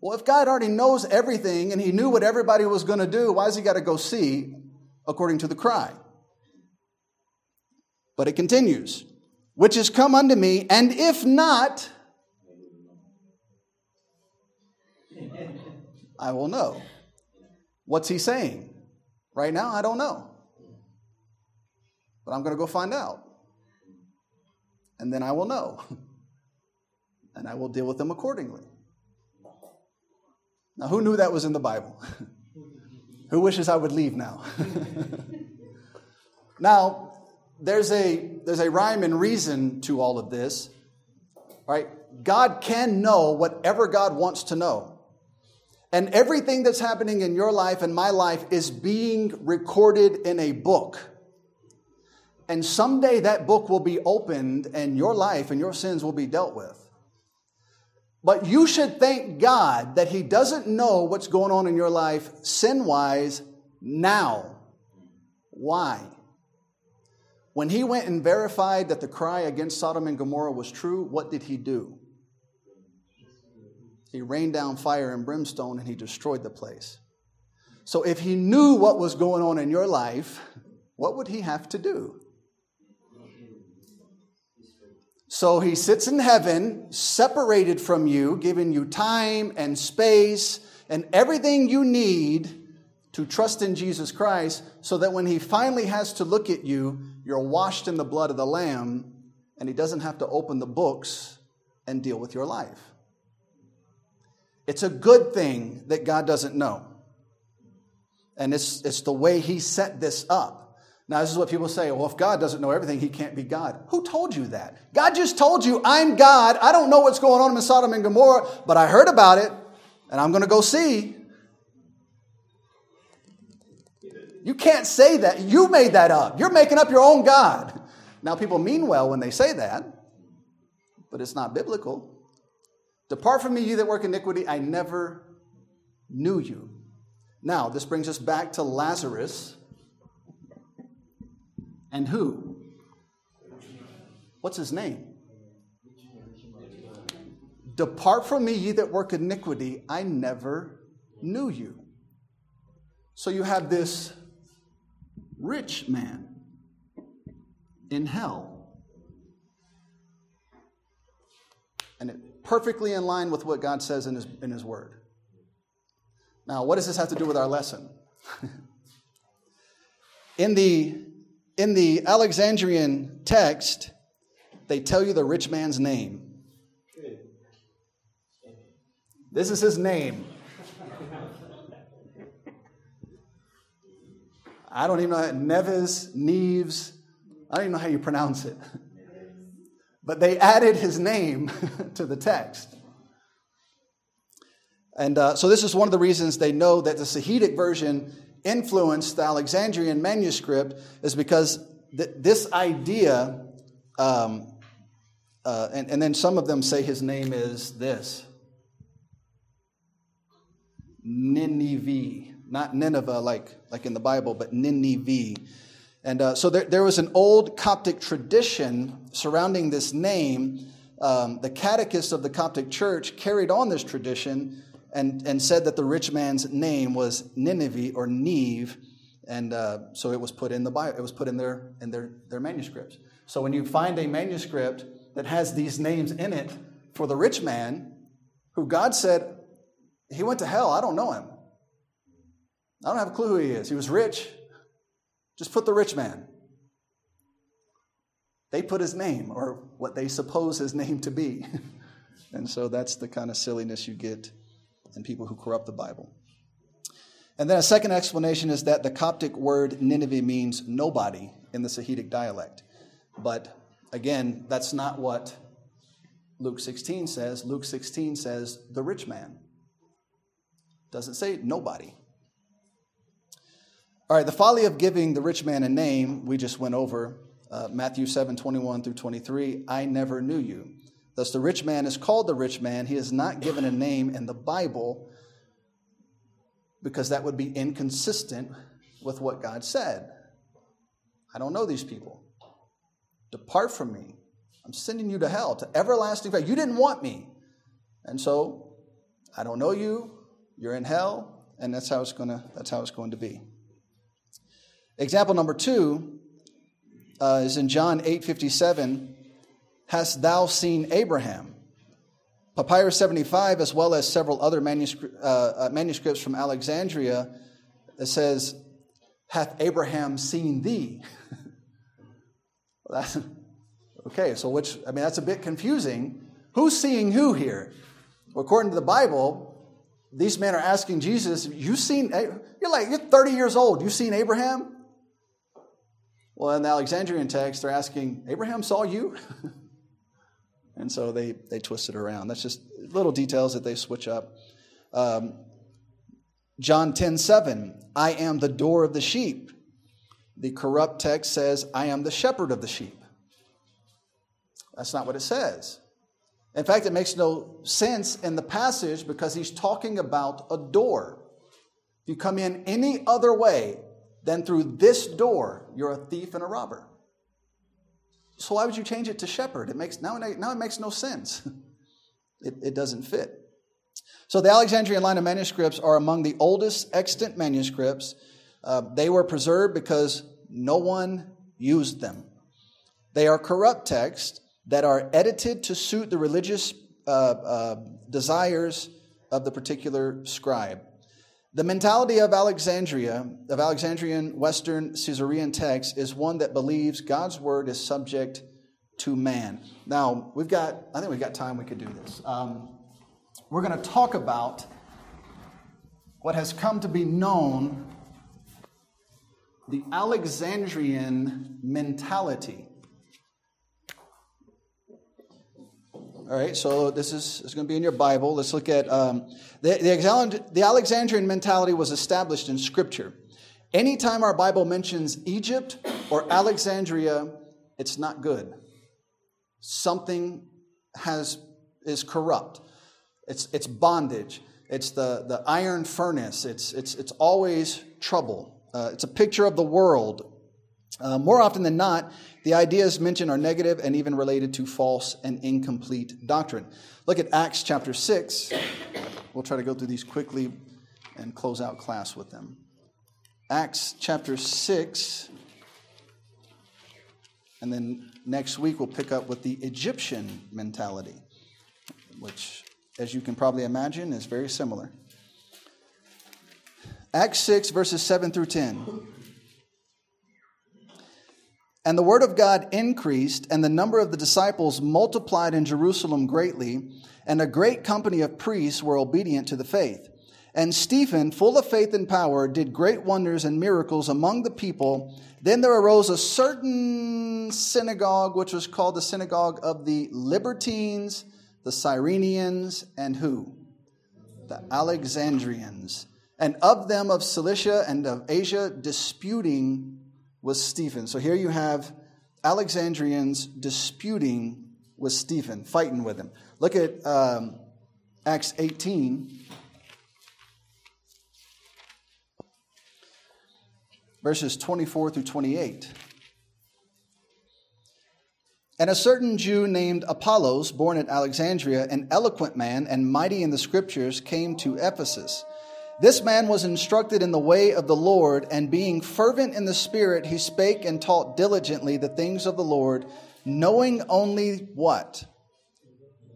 Well, if God already knows everything and he knew what everybody was going to do, why has he got to go see according to the cry? But it continues, which is come unto me, and if not, I will know. What's he saying? Right now, I don't know but I'm going to go find out. And then I will know. and I will deal with them accordingly. Now, who knew that was in the Bible? who wishes I would leave now? now, there's a, there's a rhyme and reason to all of this, right? God can know whatever God wants to know. And everything that's happening in your life and my life is being recorded in a book and someday that book will be opened and your life and your sins will be dealt with. But you should thank God that He doesn't know what's going on in your life sin wise now. Why? When He went and verified that the cry against Sodom and Gomorrah was true, what did He do? He rained down fire and brimstone and He destroyed the place. So if He knew what was going on in your life, what would He have to do? So he sits in heaven, separated from you, giving you time and space and everything you need to trust in Jesus Christ, so that when he finally has to look at you, you're washed in the blood of the Lamb, and he doesn't have to open the books and deal with your life. It's a good thing that God doesn't know. And it's, it's the way he set this up. Now, this is what people say well, if God doesn't know everything, he can't be God. Who told you that? God just told you, I'm God. I don't know what's going on in Sodom and Gomorrah, but I heard about it, and I'm going to go see. You can't say that. You made that up. You're making up your own God. Now, people mean well when they say that, but it's not biblical. Depart from me, you that work iniquity. I never knew you. Now, this brings us back to Lazarus and who? What's his name? Depart from me, ye that work iniquity. I never knew you. So you have this rich man in hell. And it perfectly in line with what God says in his, in his word. Now, what does this have to do with our lesson? in the in the Alexandrian text, they tell you the rich man's name. This is his name. I don't even know how, Neves, Neves, I don't even know how you pronounce it. But they added his name to the text. And uh, so, this is one of the reasons they know that the Sahidic version influenced the Alexandrian manuscript is because th- this idea, um, uh, and, and then some of them say his name is this Nineveh, not Nineveh like, like in the Bible, but Nineveh. And uh, so there, there was an old Coptic tradition surrounding this name. Um, the catechist of the Coptic Church carried on this tradition and, and said that the rich man's name was Nineveh or Neve, and uh, so it was put in the Bible. It was put in their in their their manuscripts. So when you find a manuscript that has these names in it for the rich man, who God said he went to hell, I don't know him. I don't have a clue who he is. He was rich. Just put the rich man. They put his name, or what they suppose his name to be. and so that's the kind of silliness you get and people who corrupt the Bible. And then a second explanation is that the Coptic word Nineveh means nobody in the Sahidic dialect. But again, that's not what Luke 16 says. Luke 16 says the rich man. Doesn't say nobody. All right, the folly of giving the rich man a name, we just went over. Uh, Matthew 7 21 through 23. I never knew you. Thus, the rich man is called the rich man. He is not given a name in the Bible because that would be inconsistent with what God said. I don't know these people. Depart from me. I'm sending you to hell, to everlasting fire. You didn't want me. And so I don't know you. You're in hell, and that's how it's gonna that's how it's going to be. Example number two uh, is in John 8 57. Hast thou seen Abraham? Papyrus 75, as well as several other uh, uh, manuscripts from Alexandria, it says, Hath Abraham seen thee? well, okay, so which, I mean, that's a bit confusing. Who's seeing who here? Well, according to the Bible, these men are asking Jesus, You've seen, you're like, you're 30 years old, you've seen Abraham? Well, in the Alexandrian text, they're asking, Abraham saw you? And so they, they twist it around. That's just little details that they switch up. Um, John 10 7, I am the door of the sheep. The corrupt text says, I am the shepherd of the sheep. That's not what it says. In fact, it makes no sense in the passage because he's talking about a door. If you come in any other way than through this door, you're a thief and a robber. So why would you change it to shepherd? It makes now, now it makes no sense. It, it doesn't fit. So the Alexandrian line of manuscripts are among the oldest extant manuscripts. Uh, they were preserved because no one used them. They are corrupt texts that are edited to suit the religious uh, uh, desires of the particular scribe. The mentality of Alexandria, of Alexandrian Western Caesarean texts, is one that believes God's word is subject to man. Now, we've got, I think we've got time we could do this. Um, we're going to talk about what has come to be known the Alexandrian mentality. All right, so this is, is going to be in your Bible. Let's look at um, the, the, Alexandrian mentality was established in Scripture. Anytime our Bible mentions Egypt or Alexandria, it's not good. Something has, is corrupt. It's, it's bondage. It's the, the iron furnace. It's, it's, it's always trouble. Uh, it's a picture of the world uh, more often than not, the ideas mentioned are negative and even related to false and incomplete doctrine. Look at Acts chapter 6. We'll try to go through these quickly and close out class with them. Acts chapter 6. And then next week we'll pick up with the Egyptian mentality, which, as you can probably imagine, is very similar. Acts 6, verses 7 through 10. And the word of God increased, and the number of the disciples multiplied in Jerusalem greatly, and a great company of priests were obedient to the faith. And Stephen, full of faith and power, did great wonders and miracles among the people. Then there arose a certain synagogue, which was called the synagogue of the Libertines, the Cyrenians, and who? The Alexandrians. And of them of Cilicia and of Asia, disputing was Stephen. So here you have Alexandrians disputing with Stephen, fighting with him. Look at um, Acts 18, verses 24 through 28. And a certain Jew named Apollos, born at Alexandria, an eloquent man and mighty in the scriptures, came to Ephesus. This man was instructed in the way of the Lord, and being fervent in the Spirit, he spake and taught diligently the things of the Lord, knowing only what?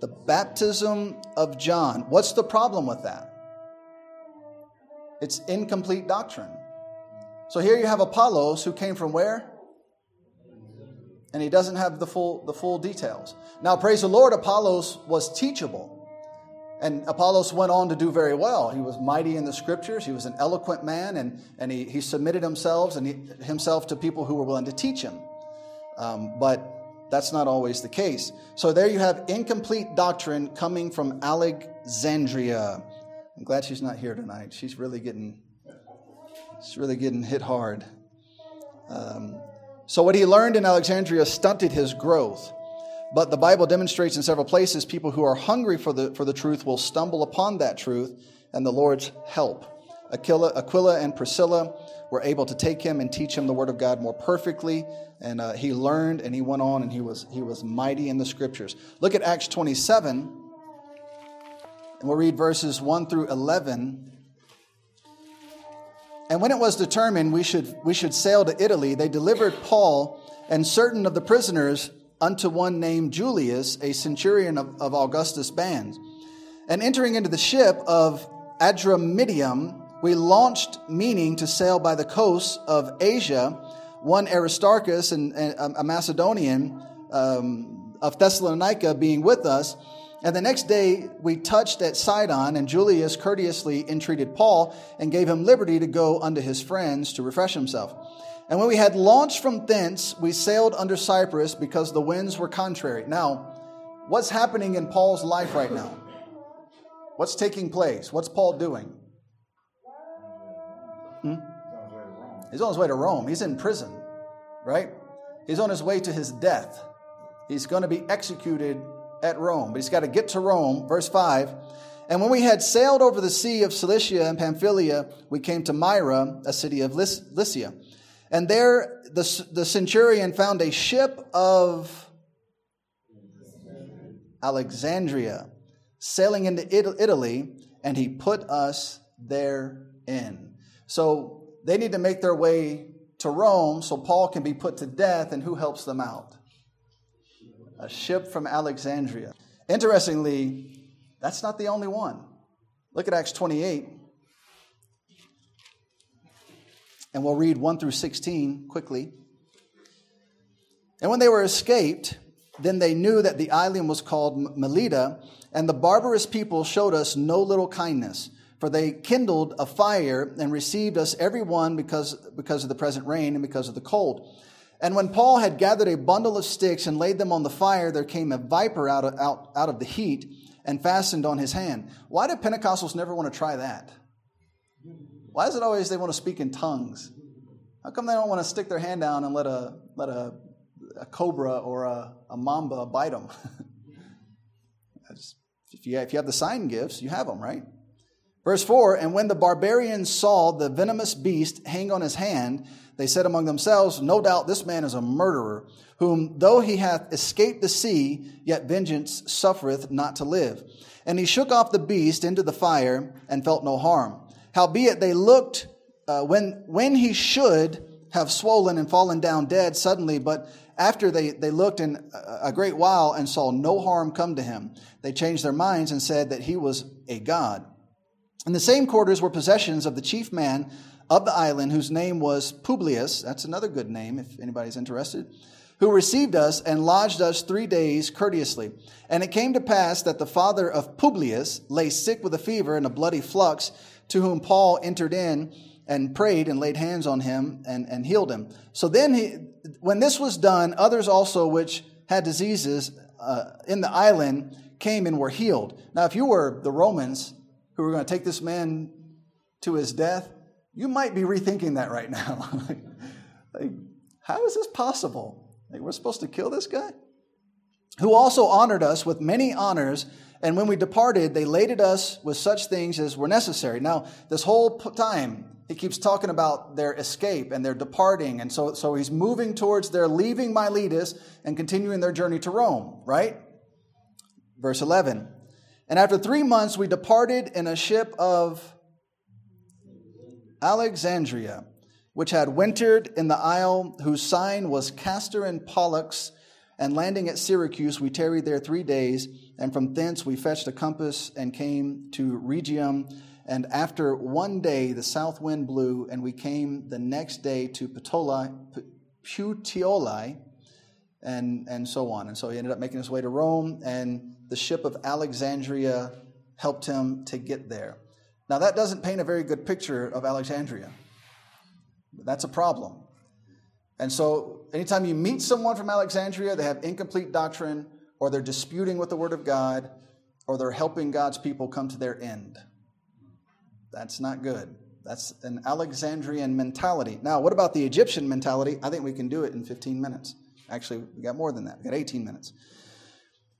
The baptism of John. What's the problem with that? It's incomplete doctrine. So here you have Apollos who came from where? And he doesn't have the full, the full details. Now, praise the Lord, Apollos was teachable. And Apollos went on to do very well. He was mighty in the scriptures. He was an eloquent man, and, and he, he submitted himself and he, himself to people who were willing to teach him. Um, but that's not always the case. So there you have incomplete doctrine coming from Alexandria. I'm glad she's not here tonight. She's really getting, she's really getting hit hard. Um, so what he learned in Alexandria stunted his growth. But the Bible demonstrates in several places people who are hungry for the, for the truth will stumble upon that truth and the Lord's help. Aquila, Aquila and Priscilla were able to take him and teach him the Word of God more perfectly. And uh, he learned and he went on and he was, he was mighty in the scriptures. Look at Acts 27, and we'll read verses 1 through 11. And when it was determined we should, we should sail to Italy, they delivered Paul and certain of the prisoners unto one named Julius, a centurion of, of Augustus' band. And entering into the ship of Adramyttium, we launched, meaning to sail by the coasts of Asia, one Aristarchus, and, and a Macedonian um, of Thessalonica, being with us. And the next day we touched at Sidon, and Julius courteously entreated Paul and gave him liberty to go unto his friends to refresh himself. And when we had launched from thence, we sailed under Cyprus because the winds were contrary. Now, what's happening in Paul's life right now? What's taking place? What's Paul doing? Hmm? He's on his way to Rome. He's in prison, right? He's on his way to his death. He's going to be executed at Rome, but he's got to get to Rome. Verse 5 And when we had sailed over the sea of Cilicia and Pamphylia, we came to Myra, a city of Lycia. And there the, the centurion found a ship of Alexandria sailing into Italy, and he put us therein. So they need to make their way to Rome so Paul can be put to death, and who helps them out? A ship from Alexandria. Interestingly, that's not the only one. Look at Acts 28. And we'll read 1 through 16 quickly. And when they were escaped, then they knew that the island was called Melita, and the barbarous people showed us no little kindness, for they kindled a fire and received us every one because, because of the present rain and because of the cold. And when Paul had gathered a bundle of sticks and laid them on the fire, there came a viper out of, out, out of the heat and fastened on his hand. Why do Pentecostals never want to try that? Why is it always they want to speak in tongues? How come they don't want to stick their hand down and let a, let a a cobra or a, a mamba bite them. if, you, if you have the sign gifts, you have them, right? Verse 4 And when the barbarians saw the venomous beast hang on his hand, they said among themselves, No doubt this man is a murderer, whom though he hath escaped the sea, yet vengeance suffereth not to live. And he shook off the beast into the fire and felt no harm. Howbeit they looked uh, when, when he should have swollen and fallen down dead suddenly, but after they, they looked in a great while and saw no harm come to him, they changed their minds and said that he was a god. In the same quarters were possessions of the chief man of the island, whose name was Publius. That's another good name if anybody's interested. Who received us and lodged us three days courteously. And it came to pass that the father of Publius lay sick with a fever and a bloody flux, to whom Paul entered in and prayed and laid hands on him and, and healed him. So then, he, when this was done, others also which had diseases uh, in the island came and were healed. Now, if you were the Romans who were going to take this man to his death, you might be rethinking that right now. like, how is this possible? Like, we're supposed to kill this guy? Who also honored us with many honors and when we departed, they laded us with such things as were necessary. Now, this whole time, he keeps talking about their escape and their departing. And so, so he's moving towards their leaving Miletus and continuing their journey to Rome, right? Verse 11. And after three months, we departed in a ship of Alexandria, which had wintered in the isle whose sign was Castor and Pollux. And landing at Syracuse, we tarried there three days and from thence we fetched a compass and came to Rhegium. And after one day, the south wind blew, and we came the next day to Puteoli, Puteoli and, and so on. And so he ended up making his way to Rome, and the ship of Alexandria helped him to get there. Now, that doesn't paint a very good picture of Alexandria. That's a problem. And so, anytime you meet someone from Alexandria, they have incomplete doctrine or they're disputing with the Word of God, or they're helping God's people come to their end. That's not good. That's an Alexandrian mentality. Now, what about the Egyptian mentality? I think we can do it in 15 minutes. Actually, we got more than that. We got 18 minutes.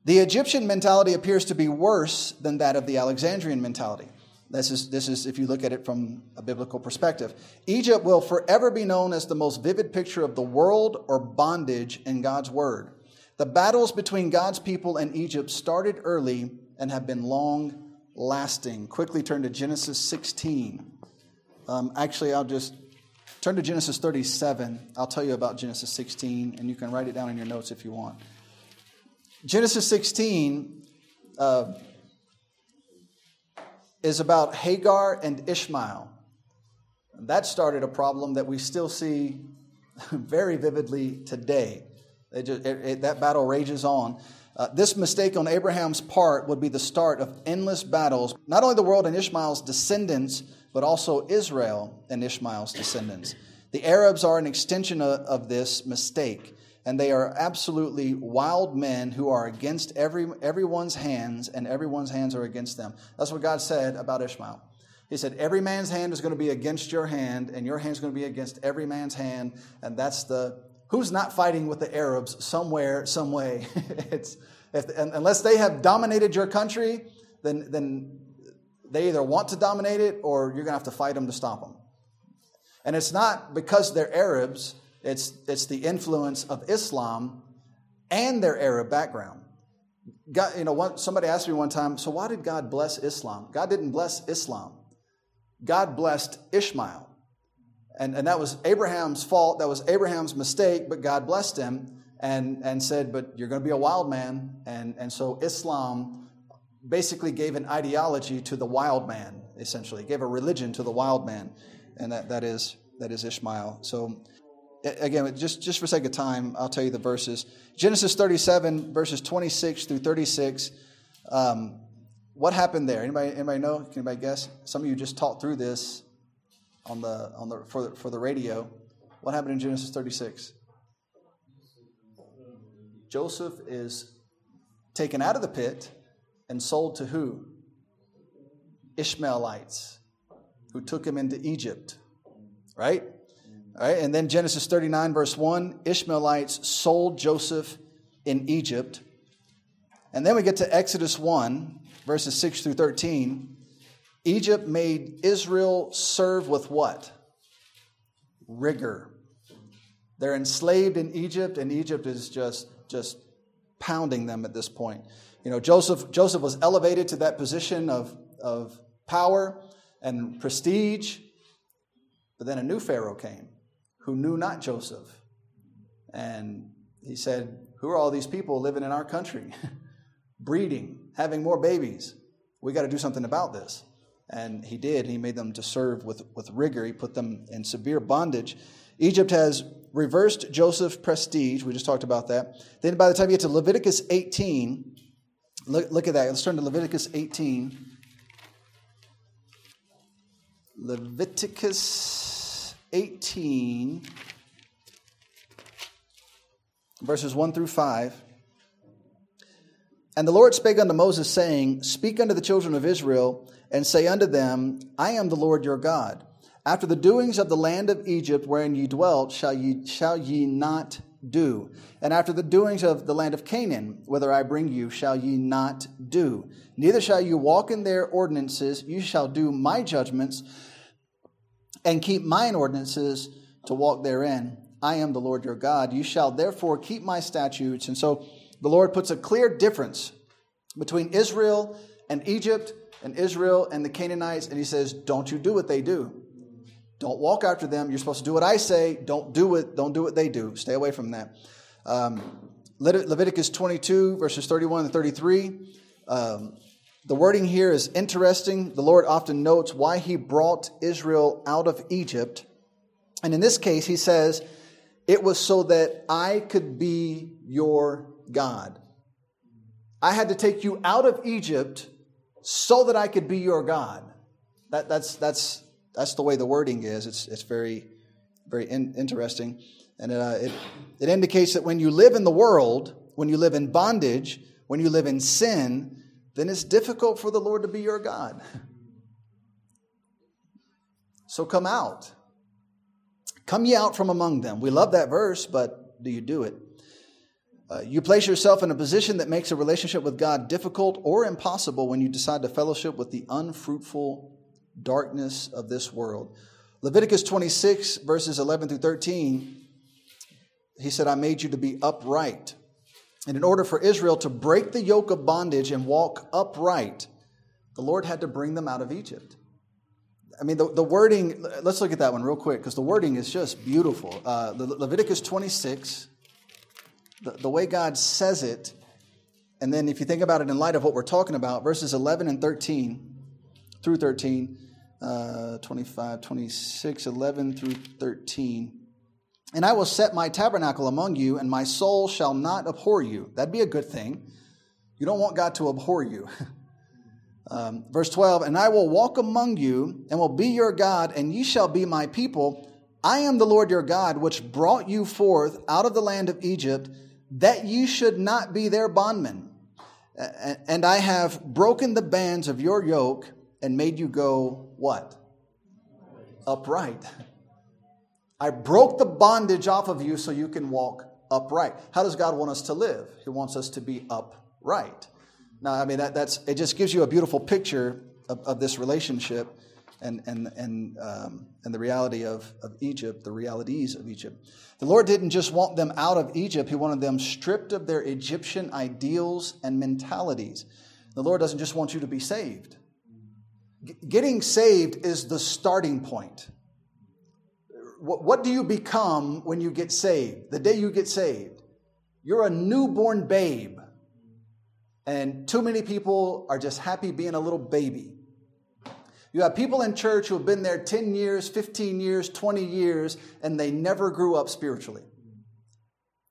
The Egyptian mentality appears to be worse than that of the Alexandrian mentality. This is, this is if you look at it from a biblical perspective. Egypt will forever be known as the most vivid picture of the world or bondage in God's word. The battles between God's people and Egypt started early and have been long lasting. Quickly turn to Genesis 16. Um, actually, I'll just turn to Genesis 37. I'll tell you about Genesis 16, and you can write it down in your notes if you want. Genesis 16 uh, is about Hagar and Ishmael. That started a problem that we still see very vividly today. Just, it, it, that battle rages on. Uh, this mistake on Abraham's part would be the start of endless battles, not only the world and Ishmael's descendants, but also Israel and Ishmael's descendants. The Arabs are an extension of, of this mistake, and they are absolutely wild men who are against every, everyone's hands, and everyone's hands are against them. That's what God said about Ishmael. He said, Every man's hand is going to be against your hand, and your hand is going to be against every man's hand. And that's the who's not fighting with the Arabs somewhere, some way. it's, if, unless they have dominated your country, then, then they either want to dominate it or you're going to have to fight them to stop them. And it's not because they're Arabs, it's, it's the influence of Islam and their Arab background. God, you know, one, somebody asked me one time, so why did God bless Islam? God didn't bless Islam. God blessed Ishmael. And, and that was Abraham's fault. That was Abraham's mistake, but God blessed him and, and said, But you're going to be a wild man. And, and so Islam basically gave an ideology to the wild man, essentially, gave a religion to the wild man. And that, that, is, that is Ishmael. So, again, just, just for sake of time, I'll tell you the verses. Genesis 37, verses 26 through 36. Um, what happened there? Anybody, anybody know? Can anybody guess? Some of you just talked through this on the, on the, for, the, for the radio. What happened in Genesis 36? Joseph is taken out of the pit and sold to who? Ishmaelites, who took him into Egypt. Right? All right? And then Genesis 39, verse 1 Ishmaelites sold Joseph in Egypt. And then we get to Exodus 1, verses 6 through 13. Egypt made Israel serve with what? Rigor. They're enslaved in Egypt, and Egypt is just, just pounding them at this point. You know, Joseph, Joseph was elevated to that position of, of power and prestige, but then a new Pharaoh came who knew not Joseph. And he said, Who are all these people living in our country? Breeding, having more babies. We got to do something about this. And he did. He made them to serve with, with rigor. He put them in severe bondage. Egypt has reversed Joseph's prestige. We just talked about that. Then by the time you get to Leviticus 18, look, look at that. Let's turn to Leviticus 18. Leviticus 18, verses 1 through 5. And the Lord spake unto Moses, saying, Speak unto the children of Israel, and say unto them, I am the Lord your God. After the doings of the land of Egypt wherein ye dwelt, shall ye, shall ye not do. And after the doings of the land of Canaan, whither I bring you, shall ye not do. Neither shall you walk in their ordinances, you shall do my judgments, and keep mine ordinances to walk therein. I am the Lord your God. You shall therefore keep my statutes. And so the Lord puts a clear difference between Israel and Egypt and Israel and the Canaanites, and he says, Don't you do what they do. Don't walk after them. You're supposed to do what I say. Don't do it. Don't do what they do. Stay away from that. Um, Leviticus 22, verses 31 and 33. Um, the wording here is interesting. The Lord often notes why he brought Israel out of Egypt. And in this case, he says, It was so that I could be your God. I had to take you out of Egypt so that I could be your God. That, that's, that's, that's the way the wording is. It's, it's very, very in, interesting. And uh, it, it indicates that when you live in the world, when you live in bondage, when you live in sin, then it's difficult for the Lord to be your God. So come out. Come ye out from among them. We love that verse, but do you do it? Uh, you place yourself in a position that makes a relationship with God difficult or impossible when you decide to fellowship with the unfruitful darkness of this world. Leviticus 26, verses 11 through 13, he said, I made you to be upright. And in order for Israel to break the yoke of bondage and walk upright, the Lord had to bring them out of Egypt. I mean, the, the wording, let's look at that one real quick because the wording is just beautiful. Uh, Leviticus 26, the, the way God says it, and then if you think about it in light of what we're talking about, verses 11 and 13 through 13, uh, 25, 26, 11 through 13. And I will set my tabernacle among you, and my soul shall not abhor you. That'd be a good thing. You don't want God to abhor you. um, verse 12, and I will walk among you, and will be your God, and ye shall be my people. I am the Lord your God, which brought you forth out of the land of Egypt that you should not be their bondmen. And I have broken the bands of your yoke and made you go what? Upright. I broke the bondage off of you so you can walk upright. How does God want us to live? He wants us to be upright. Now, I mean, that, that's, it just gives you a beautiful picture of, of this relationship and, and, and, um, and the reality of, of Egypt, the realities of Egypt. The Lord didn't just want them out of Egypt, He wanted them stripped of their Egyptian ideals and mentalities. The Lord doesn't just want you to be saved. G- getting saved is the starting point. What, what do you become when you get saved? The day you get saved, you're a newborn babe. And too many people are just happy being a little baby. You have people in church who have been there 10 years, 15 years, 20 years, and they never grew up spiritually.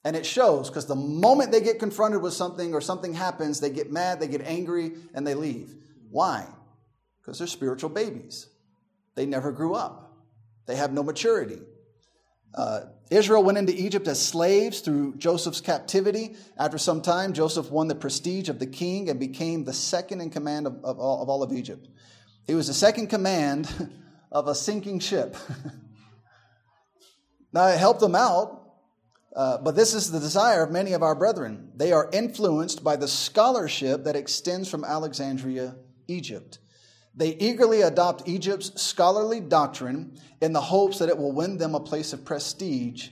And it shows because the moment they get confronted with something or something happens, they get mad, they get angry, and they leave. Why? Because they're spiritual babies. They never grew up, they have no maturity. Uh, Israel went into Egypt as slaves through Joseph's captivity. After some time, Joseph won the prestige of the king and became the second in command of, of, all, of all of Egypt. He was the second command of a sinking ship. now, it helped them out, uh, but this is the desire of many of our brethren. They are influenced by the scholarship that extends from Alexandria, Egypt. They eagerly adopt Egypt's scholarly doctrine in the hopes that it will win them a place of prestige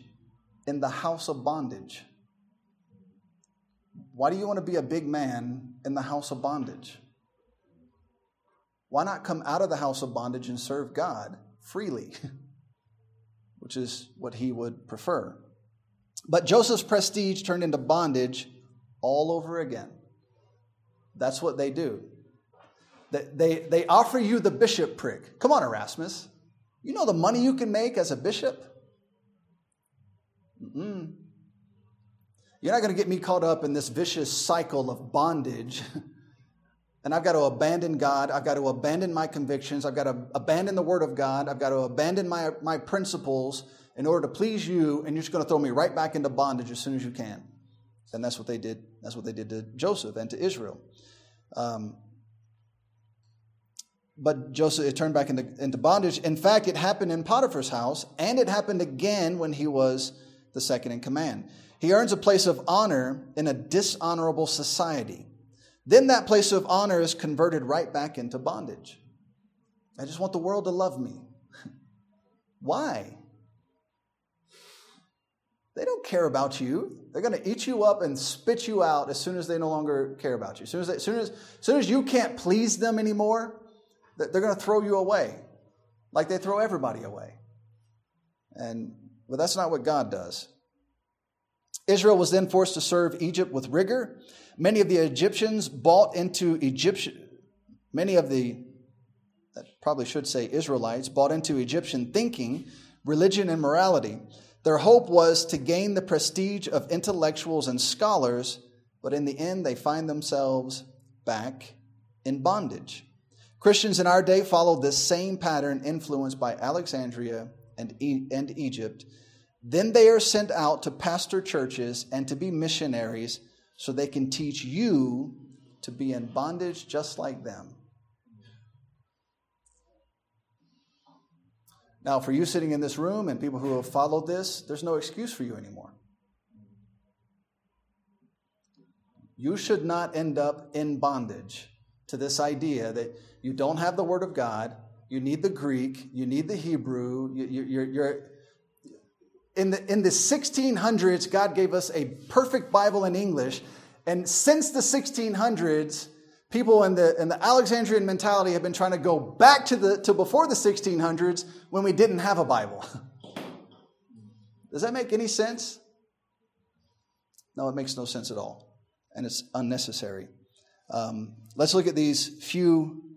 in the house of bondage. Why do you want to be a big man in the house of bondage? Why not come out of the house of bondage and serve God freely? Which is what he would prefer. But Joseph's prestige turned into bondage all over again. That's what they do. They, they offer you the bishopric. Come on, Erasmus. You know the money you can make as a bishop? Mm-mm. You're not going to get me caught up in this vicious cycle of bondage and I've got to abandon God. I've got to abandon my convictions. I've got to abandon the Word of God. I've got to abandon my, my principles in order to please you, and you're just going to throw me right back into bondage as soon as you can. And that's what they did. That's what they did to Joseph and to Israel. Um, but Joseph, it turned back into, into bondage. In fact, it happened in Potiphar's house, and it happened again when he was the second in command. He earns a place of honor in a dishonorable society. Then that place of honor is converted right back into bondage. I just want the world to love me. Why? They don't care about you. They're going to eat you up and spit you out as soon as they no longer care about you. As soon as, they, as, soon as, as, soon as you can't please them anymore, they're going to throw you away like they throw everybody away. And but that's not what God does. Israel was then forced to serve Egypt with rigor Many of the Egyptians bought into Egyptian, many of the, that probably should say Israelites, bought into Egyptian thinking, religion, and morality. Their hope was to gain the prestige of intellectuals and scholars, but in the end, they find themselves back in bondage. Christians in our day follow this same pattern influenced by Alexandria and, e- and Egypt. Then they are sent out to pastor churches and to be missionaries so they can teach you to be in bondage just like them. Now, for you sitting in this room and people who have followed this, there's no excuse for you anymore. You should not end up in bondage to this idea that you don't have the Word of God, you need the Greek, you need the Hebrew, you, you're, you're in the, in the 1600s, God gave us a perfect Bible in English. And since the 1600s, people in the, in the Alexandrian mentality have been trying to go back to, the, to before the 1600s when we didn't have a Bible. Does that make any sense? No, it makes no sense at all. And it's unnecessary. Um, let's look at these few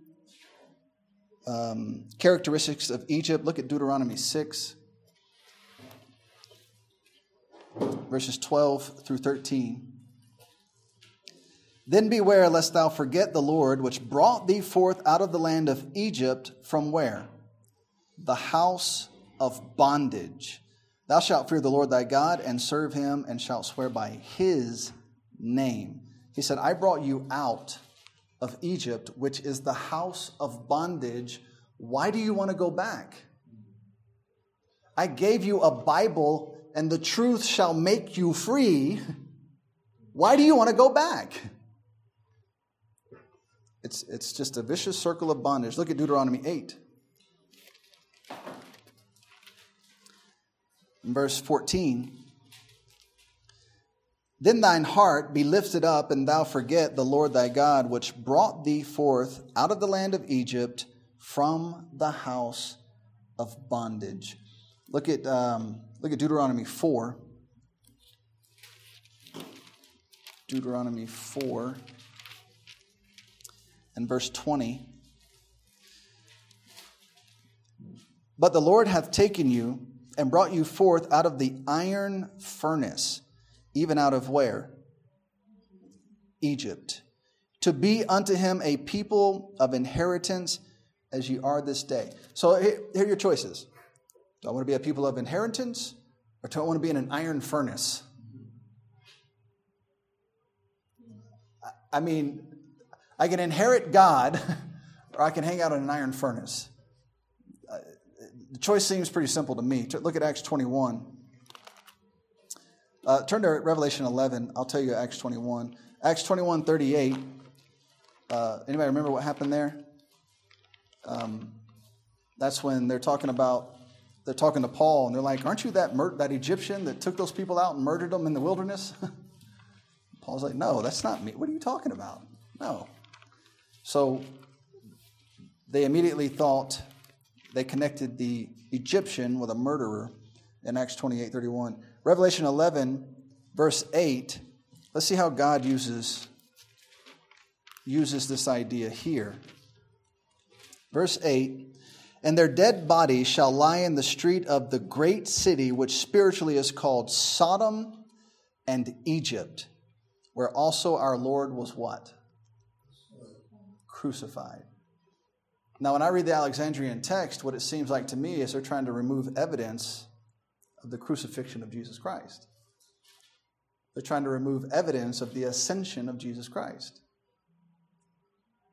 um, characteristics of Egypt. Look at Deuteronomy 6 verses 12 through 13. Then beware lest thou forget the Lord, which brought thee forth out of the land of Egypt from where? The house of bondage. Thou shalt fear the Lord thy God and serve him, and shalt swear by his name. He said, I brought you out of Egypt, which is the house of bondage. Why do you want to go back? I gave you a Bible, and the truth shall make you free. Why do you want to go back? It's, it's just a vicious circle of bondage. Look at Deuteronomy 8. In verse 14. Then thine heart be lifted up, and thou forget the Lord thy God, which brought thee forth out of the land of Egypt from the house of bondage. Look at, um, look at Deuteronomy 4. Deuteronomy 4 and verse 20. But the Lord hath taken you and brought you forth out of the iron furnace even out of where? Egypt. To be unto him a people of inheritance as ye are this day. So here, are your choices. Do I want to be a people of inheritance or do I want to be in an iron furnace? I mean, I can inherit God or I can hang out in an iron furnace. Uh, the choice seems pretty simple to me. Look at Acts 21. Uh, turn to Revelation 11. I'll tell you Acts 21. Acts 21, 38. Uh, anybody remember what happened there? Um, that's when they're talking about, they're talking to Paul, and they're like, Aren't you that, mur- that Egyptian that took those people out and murdered them in the wilderness? Paul's like, No, that's not me. What are you talking about? No. So they immediately thought they connected the Egyptian with a murderer in Acts 28 31. Revelation 11, verse 8, let's see how God uses, uses this idea here. Verse 8 And their dead bodies shall lie in the street of the great city, which spiritually is called Sodom and Egypt, where also our Lord was what? Crucified. Now, when I read the Alexandrian text, what it seems like to me is they're trying to remove evidence of the crucifixion of Jesus Christ. They're trying to remove evidence of the ascension of Jesus Christ.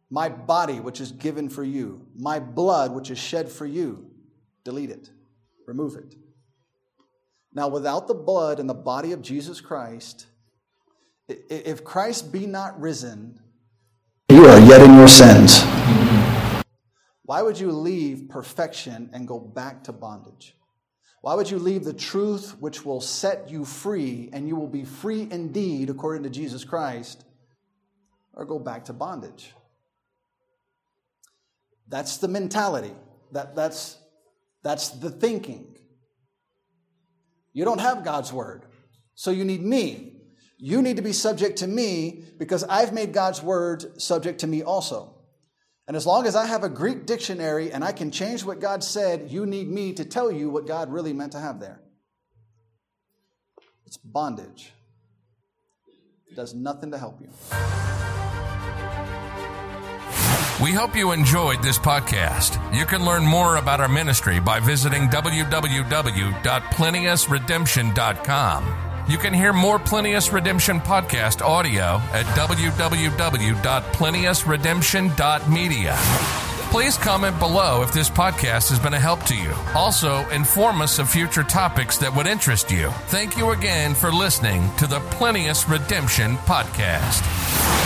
My body, which is given for you, my blood, which is shed for you, delete it, remove it. Now, without the blood and the body of Jesus Christ, if Christ be not risen, you are yet in your sins. Why would you leave perfection and go back to bondage? Why would you leave the truth which will set you free and you will be free indeed according to Jesus Christ or go back to bondage? That's the mentality. That, that's, that's the thinking. You don't have God's word, so you need me. You need to be subject to me because I've made God's word subject to me also. And as long as I have a Greek dictionary and I can change what God said, you need me to tell you what God really meant to have there. It's bondage. It does nothing to help you. We hope you enjoyed this podcast. You can learn more about our ministry by visiting www.plenteousredemption.com. You can hear more Plenteous Redemption podcast audio at www.plenteousredemption.media. Please comment below if this podcast has been a help to you. Also, inform us of future topics that would interest you. Thank you again for listening to the Plenteous Redemption podcast.